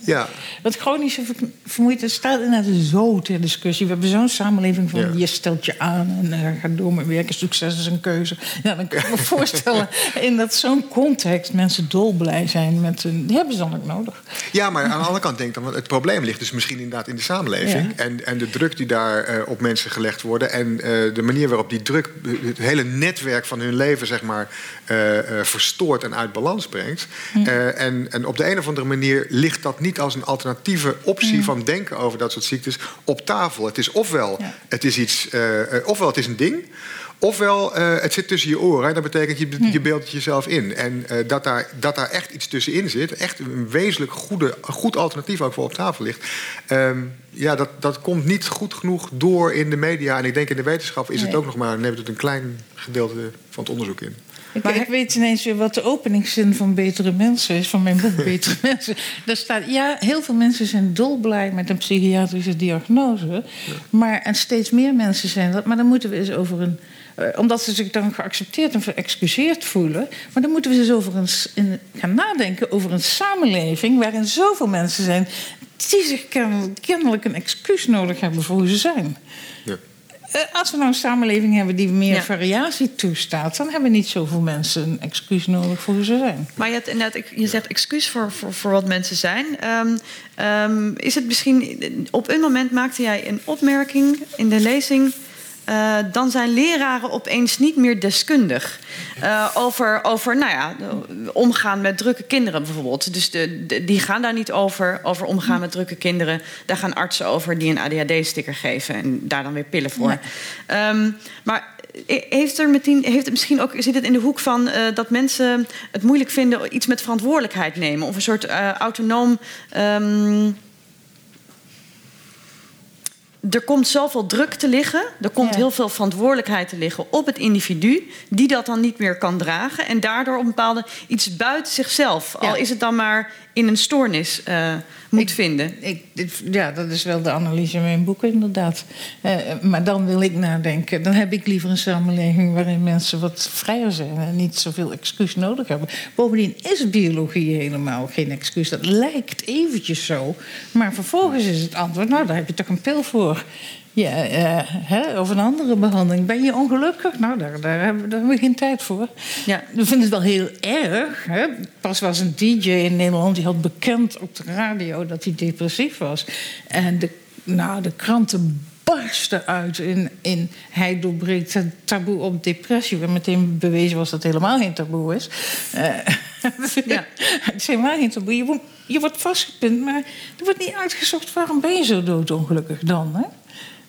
Ja. Want chronische vermoeidheid staat inderdaad zo ter discussie. We hebben zo'n samenleving van je stelt je aan en uh, gaat door met werken. Succes is een keuze. Ja, dan kan ik me voorstellen in dat zo'n context mensen dolblij zijn met hun. Die hebben ze dan ook nodig. Ja, maar aan de andere kant denk ik dan, het probleem ligt dus misschien inderdaad in de samenleving. En, en de druk die daar uh, op mensen gelegd worden. En uh, de manier waarop die druk het hele netwerk van hun leven, zeg maar, uh, verstoort en uit balans brengt. Mm. en, en op de een of andere manier ligt dat niet als een alternatieve optie mm. van denken over dat soort ziektes op tafel. Het is ofwel, ja. het is iets, ofwel het is een ding. Ofwel, uh, het zit tussen je oren. Dat betekent, je, je beeldt het jezelf in. En uh, dat, daar, dat daar echt iets tussenin zit. Echt een wezenlijk goede, goed alternatief ook voor op tafel ligt. Um, ja, dat, dat komt niet goed genoeg door in de media. En ik denk in de wetenschap is nee. het ook nog maar... neemt het een klein gedeelte van het onderzoek in. Ik, maar ik weet ineens weer wat de openingszin van Betere Mensen is, van mijn boek Betere Mensen. Daar staat, ja, heel veel mensen zijn dolblij met een psychiatrische diagnose. Ja. Maar, en steeds meer mensen zijn dat. Maar dan moeten we eens over een omdat ze zich dan geaccepteerd en verexcuseerd voelen. Maar dan moeten we eens over een, in, gaan nadenken over een samenleving waarin zoveel mensen zijn die zich kennelijk een excuus nodig hebben voor hoe ze zijn. Ja. Uh, als we nou een samenleving hebben die meer ja. variatie toestaat, dan hebben niet zoveel mensen een excuus nodig voor hoe ze zijn. Maar je, hebt inderdaad, je zegt excuus voor, voor, voor wat mensen zijn. Um, um, is het misschien. Op een moment maakte jij een opmerking in de lezing uh, dan zijn leraren opeens niet meer deskundig. Uh, over, over nou ja, omgaan met drukke kinderen bijvoorbeeld. Dus de, de, die gaan daar niet over, over omgaan met drukke kinderen. Daar gaan artsen over die een ADHD-sticker geven en daar dan weer pillen voor. Ja. Um, maar heeft er meteen, heeft het misschien ook, zit het in de hoek van uh, dat mensen het moeilijk vinden iets met verantwoordelijkheid nemen? Of een soort autonoom. Um, er komt zoveel druk te liggen. Er komt Ja. heel veel verantwoordelijkheid te liggen op het individu. Die dat dan niet meer kan dragen. En daardoor een bepaalde iets buiten zichzelf. Ja. Al is het dan maar in een stoornis eh, moet Ik- vinden. Ik, ja, dat is wel de analyse in mijn boek, inderdaad. Eh, maar dan wil ik nadenken. Dan heb ik liever een samenleving waarin mensen wat vrijer zijn en niet zoveel excuus nodig hebben. Bovendien is biologie helemaal geen excuus. Dat lijkt eventjes zo. Maar vervolgens is het antwoord: nou, daar heb je toch een pil voor. Ja, eh, hè, of een andere behandeling. Ben je ongelukkig? Nou, daar, daar, hebben, we- daar hebben we geen tijd voor. Ja. We vinden het wel heel erg. Hè? Pas was een DJ in Nederland die had bekend op de radio dat hij depressief was. En de, nou, de kranten barsten uit in, in hij doorbreekt het taboe op depressie. En meteen bewezen was dat het helemaal geen taboe is. Eh, Ja. het is helemaal geen taboe. Je wordt, je wordt vastgepind, maar er wordt niet uitgezocht waarom ben je zo doodongelukkig dan. Hè?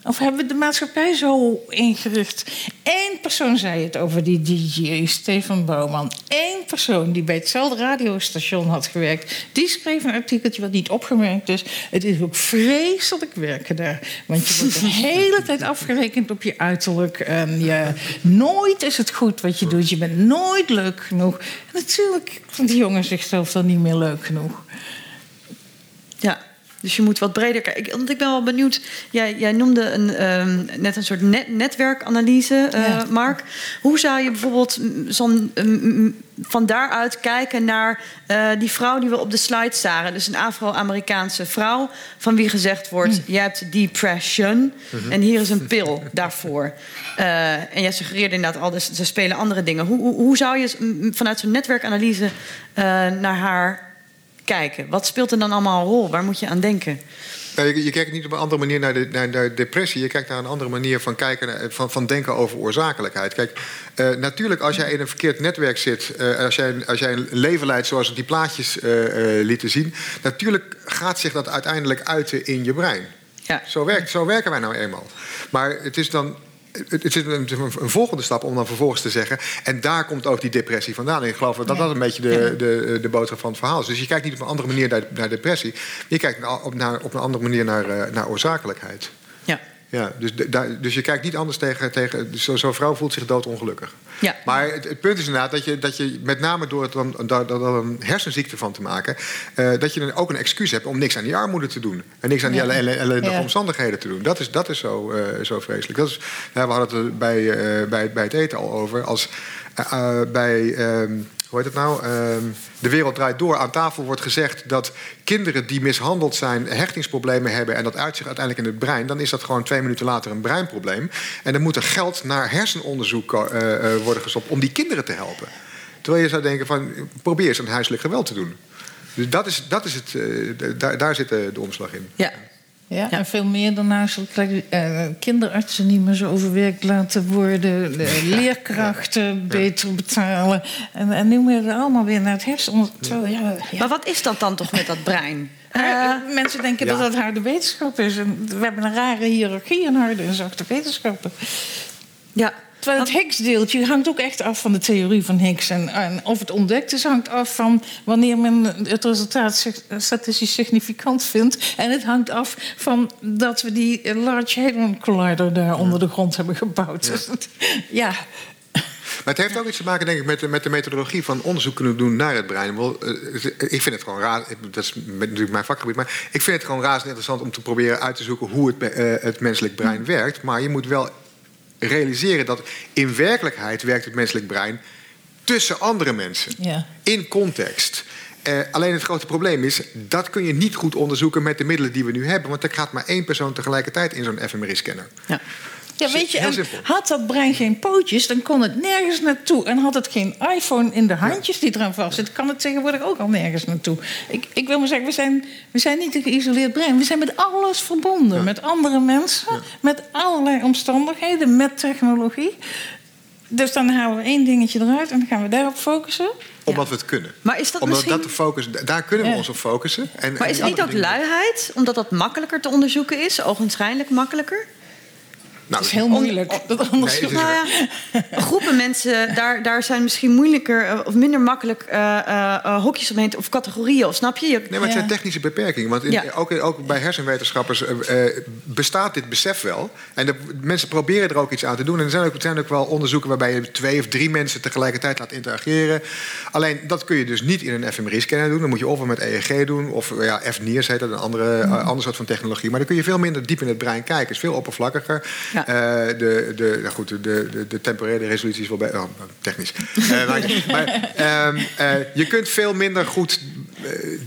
Of hebben we de maatschappij zo ingericht? Eén persoon zei het over die DJ, Stefan Bouwman. Eén persoon die bij hetzelfde radiostation had gewerkt. Die schreef een artikeltje wat niet opgemerkt is. Het is ook vreselijk werken daar. Want je wordt de hele tijd afgerekend op je uiterlijk. En je, nooit is het goed wat je doet. Je bent nooit leuk genoeg. En natuurlijk vindt die jongen zichzelf dan niet meer leuk genoeg. Ja, dus je moet wat breder kijken. Want ik ben wel benieuwd. Jij, jij noemde een, ehm, net een soort net, netwerkanalyse, eh, Ja. Mark. Hoe zou je bijvoorbeeld zo'n, van daaruit kijken naar eh, die vrouw die we op de slide zagen? Dus een Afro-Amerikaanse vrouw van wie gezegd wordt: je hebt depression en hier is een pil daarvoor. Eh, en jij suggereerde inderdaad al, dus ze spelen andere dingen. Hoe, hoe, hoe zou je vanuit zo'n netwerkanalyse naar haar kijken? Wat speelt er dan allemaal een rol? Waar moet je aan denken? Nou, je, je kijkt niet op een andere manier naar, de, naar, depressie. Je kijkt naar een andere manier van, kijken, naar- van, van denken over oorzakelijkheid. Kijk, eh, natuurlijk als jij in een verkeerd netwerk zit... eh, als, jij, als jij een leven leidt zoals die plaatjes eh, eh, lieten zien... natuurlijk gaat zich dat uiteindelijk uiten in je brein. Ja. Zo, werkt, zo werken wij nou eenmaal. Maar het is dan... Het is een, een volgende stap om dan vervolgens te zeggen... en daar komt ook die depressie vandaan. En ik geloof dat dat een beetje de, de, de boodschap van het verhaal is. Dus je kijkt niet op een andere manier naar, naar depressie... je kijkt op, naar, op een andere manier naar, eh, naar oorzakelijkheid. Ja. Dus, dus je kijkt niet anders tegen... tegen dus zo- zo'n vrouw voelt zich doodongelukkig. Ja. Maar het, het punt is inderdaad dat je, dat je met name door het dan, een hersenziekte van te maken... eh, dat je dan ook een excuus hebt om niks aan die armoede te doen. En niks aan die ellendige Ja. omstandigheden te doen. Dat is, dat is zo, eh, zo vreselijk. Dat is, we hadden het er bij, eh, bij, bij het eten al over. Als bij... ehm, hoe heet het nou? Ehm, de wereld draait door. Aan tafel wordt gezegd dat kinderen die mishandeld zijn... hechtingsproblemen hebben en dat uitzicht uiteindelijk in het brein... dan is dat gewoon twee minuten later een breinprobleem. En dan moet er geld naar hersenonderzoek eh, eh, worden gestopt... om die kinderen te helpen. Terwijl je zou denken van... probeer eens een huiselijk geweld te doen. Dus dat is, dat is het, eh, daar, daar zit de, de omslag in. Ja. Ja, en veel meer huiselijk. eh, kinderartsen niet meer zo overwerkt laten worden. De leerkrachten beter betalen. En, en nu moet je allemaal weer naar het hersen. Ja. Maar wat is dat dan toch met dat brein? Eh, Eh, mensen denken dat dat harde wetenschap is. En we hebben een rare hiërarchie in harde en zachte wetenschappen. ja. Terwijl het Higgs-deeltje hangt ook echt af van de theorie van Higgs. En, en of het ontdekt is, hangt af van wanneer men het resultaat statistisch significant vindt. En het hangt af van dat we die eh, Large Hadron Collider daar onder de grond hebben gebouwd. Dus het- ja. Maar het heeft ook iets te maken, denk ik, met de, met de methodologie van onderzoek kunnen doen naar het brein. Wel, eh, Ik vind het gewoon raar, dat is natuurlijk mijn vakgebied, maar ik vind het gewoon razend interessant om te proberen uit te zoeken hoe het, eh, het menselijk brein werkt. Maar je moet wel realiseren dat in werkelijkheid werkt het menselijk brein tussen andere mensen. Ja. In context. Eh, alleen het grote probleem is, dat kun je niet goed onderzoeken met de middelen die we nu hebben. Want er gaat maar één persoon tegelijkertijd in zo'n fMRI-scanner. ja. Ja, weet je, had dat brein geen pootjes, dan kon het nergens naartoe. En had het geen iPhone in de handjes die eraan vastzitten, kan het tegenwoordig ook al nergens naartoe. Ik, ik wil maar zeggen, we zijn, we zijn niet een geïsoleerd brein. We zijn met alles verbonden. Met andere mensen, met allerlei omstandigheden, met technologie. Dus dan halen we één dingetje eruit en dan gaan we daarop focussen. Omdat we het kunnen. Maar is dat Omdat misschien- dat de focus, daar kunnen we Ja. ons op focussen. En, Maar en is het niet ook luiheid? Omdat dat makkelijker te onderzoeken is, ogenschijnlijk makkelijker? Nou, het is heel moeilijk. dat. Nee, het Nou ja, groepen mensen, daar, daar zijn misschien moeilijker eh, of minder makkelijk eh, eh, hokjes omheen of categorieën, of snap je? je Nee, maar het Ja. zijn technische beperkingen. Want in- Ja. ook, ook bij hersenwetenschappers bestaat dit besef wel. En de, mensen proberen er ook iets aan te doen. En er zijn ook, er zijn ook wel onderzoeken waarbij je twee of drie mensen tegelijkertijd laat interageren. Alleen dat kun je dus niet in een fMRI-scanner doen. Dan moet je ofwel met EEG doen, of ja, F-NIRS heet dat, een andere, eh, ander soort van technologie. Maar dan kun je veel minder diep in het brein kijken. Het is veel oppervlakkiger. Ja. Eh, de, de, nou goed, de, de, de temporele resolutie is wel bij, oh, technisch. Eh, maar maar ehm, eh, je kunt veel minder goed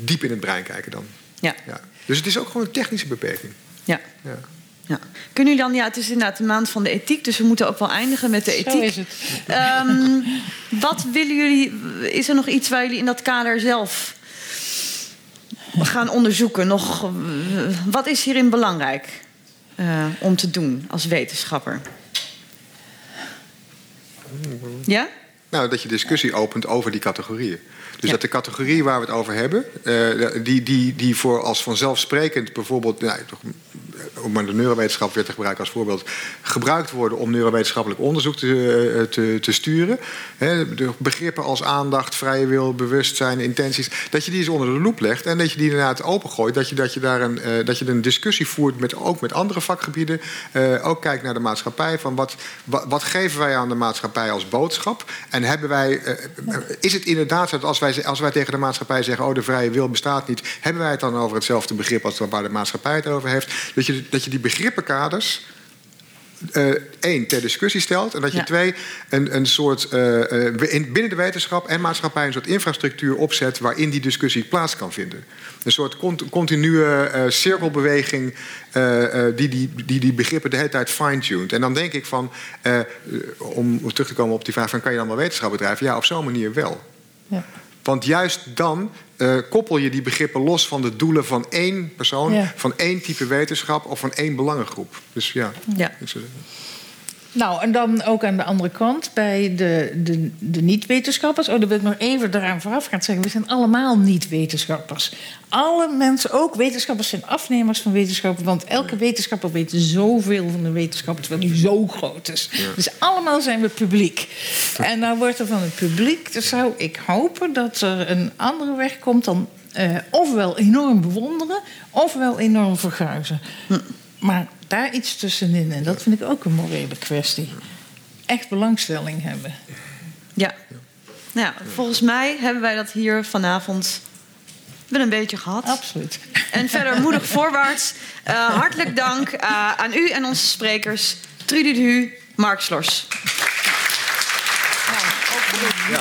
diep in het brein kijken dan. Ja, Ja. Dus het is ook gewoon een technische beperking. ja. Ja. Ja. Kunnen jullie dan, ja, het is inderdaad de maand van de ethiek, dus we moeten ook wel eindigen met de ethiek. Zo is het. Ehm, wat willen jullie, is er nog iets waar jullie in dat kader zelf gaan onderzoeken? Nog, wat is hierin belangrijk eh, om te doen als wetenschapper? Ja? Nou, dat je discussie opent over die categorieën. Dus Ja. dat de categorie waar we het over hebben, eh, die, die, die voor als vanzelfsprekend bijvoorbeeld, nou, toch, eh, om maar de neurowetenschap weer te gebruiken als voorbeeld, gebruikt worden om neurowetenschappelijk onderzoek te, eh, te, te sturen. De begrippen als aandacht, vrije wil, bewustzijn, intenties, dat je die eens onder de loep legt en dat je die inderdaad opengooit. Dat je, dat je daar een, dat je een discussie voert met, ook met andere vakgebieden. ook kijkt naar de maatschappij. Van wat, wat, wat geven wij aan de maatschappij als boodschap? En hebben wij, is het inderdaad zo dat als wij, als wij tegen de maatschappij zeggen: Oh, de vrije wil bestaat niet, hebben wij het dan over hetzelfde begrip als waar de maatschappij het over heeft? Dat je, dat je die begrippenkaders. eh, één, ter discussie stelt. En dat je Ja. twee, een, een soort. eh, eh, in, binnen de wetenschap en maatschappij een soort infrastructuur opzet. waarin die discussie plaats kan vinden. Een soort cont- continue cirkelbeweging. die, die, die die begrippen de hele tijd fine-tuned. En dan denk ik van. om terug te komen op die vraag: van, kan je dan wel wetenschap bedrijven? Ja, op zo'n manier wel. Ja. Want juist dan eh, koppel je die begrippen los van de doelen van één persoon, Ja. van één type wetenschap of van één belangengroep. Dus ja. Ja. ik zou- Nou, en dan ook aan de andere kant, bij de, de, de niet-wetenschappers. Oh, dan wil ik nog even eraan vooraf gaan zeggen. We zijn allemaal niet-wetenschappers. Alle mensen, ook wetenschappers, zijn afnemers van wetenschappen. Want elke wetenschapper weet zoveel van de wetenschap, terwijl die zo groot is. Dus allemaal zijn we publiek. En nou wordt er van het publiek, dus zou ik hopen dat er een andere weg komt dan eh, ofwel enorm bewonderen, ofwel enorm verguizen. Maar daar iets tussenin, en dat vind ik ook een morele kwestie. Echt belangstelling hebben. Ja. Nou ja, volgens mij hebben wij dat hier vanavond wel een beetje gehad. Absoluut. En verder moedig voorwaarts. Eh, hartelijk dank eh, aan u en onze sprekers. Trudy de Hu, Mark Slors. Ja.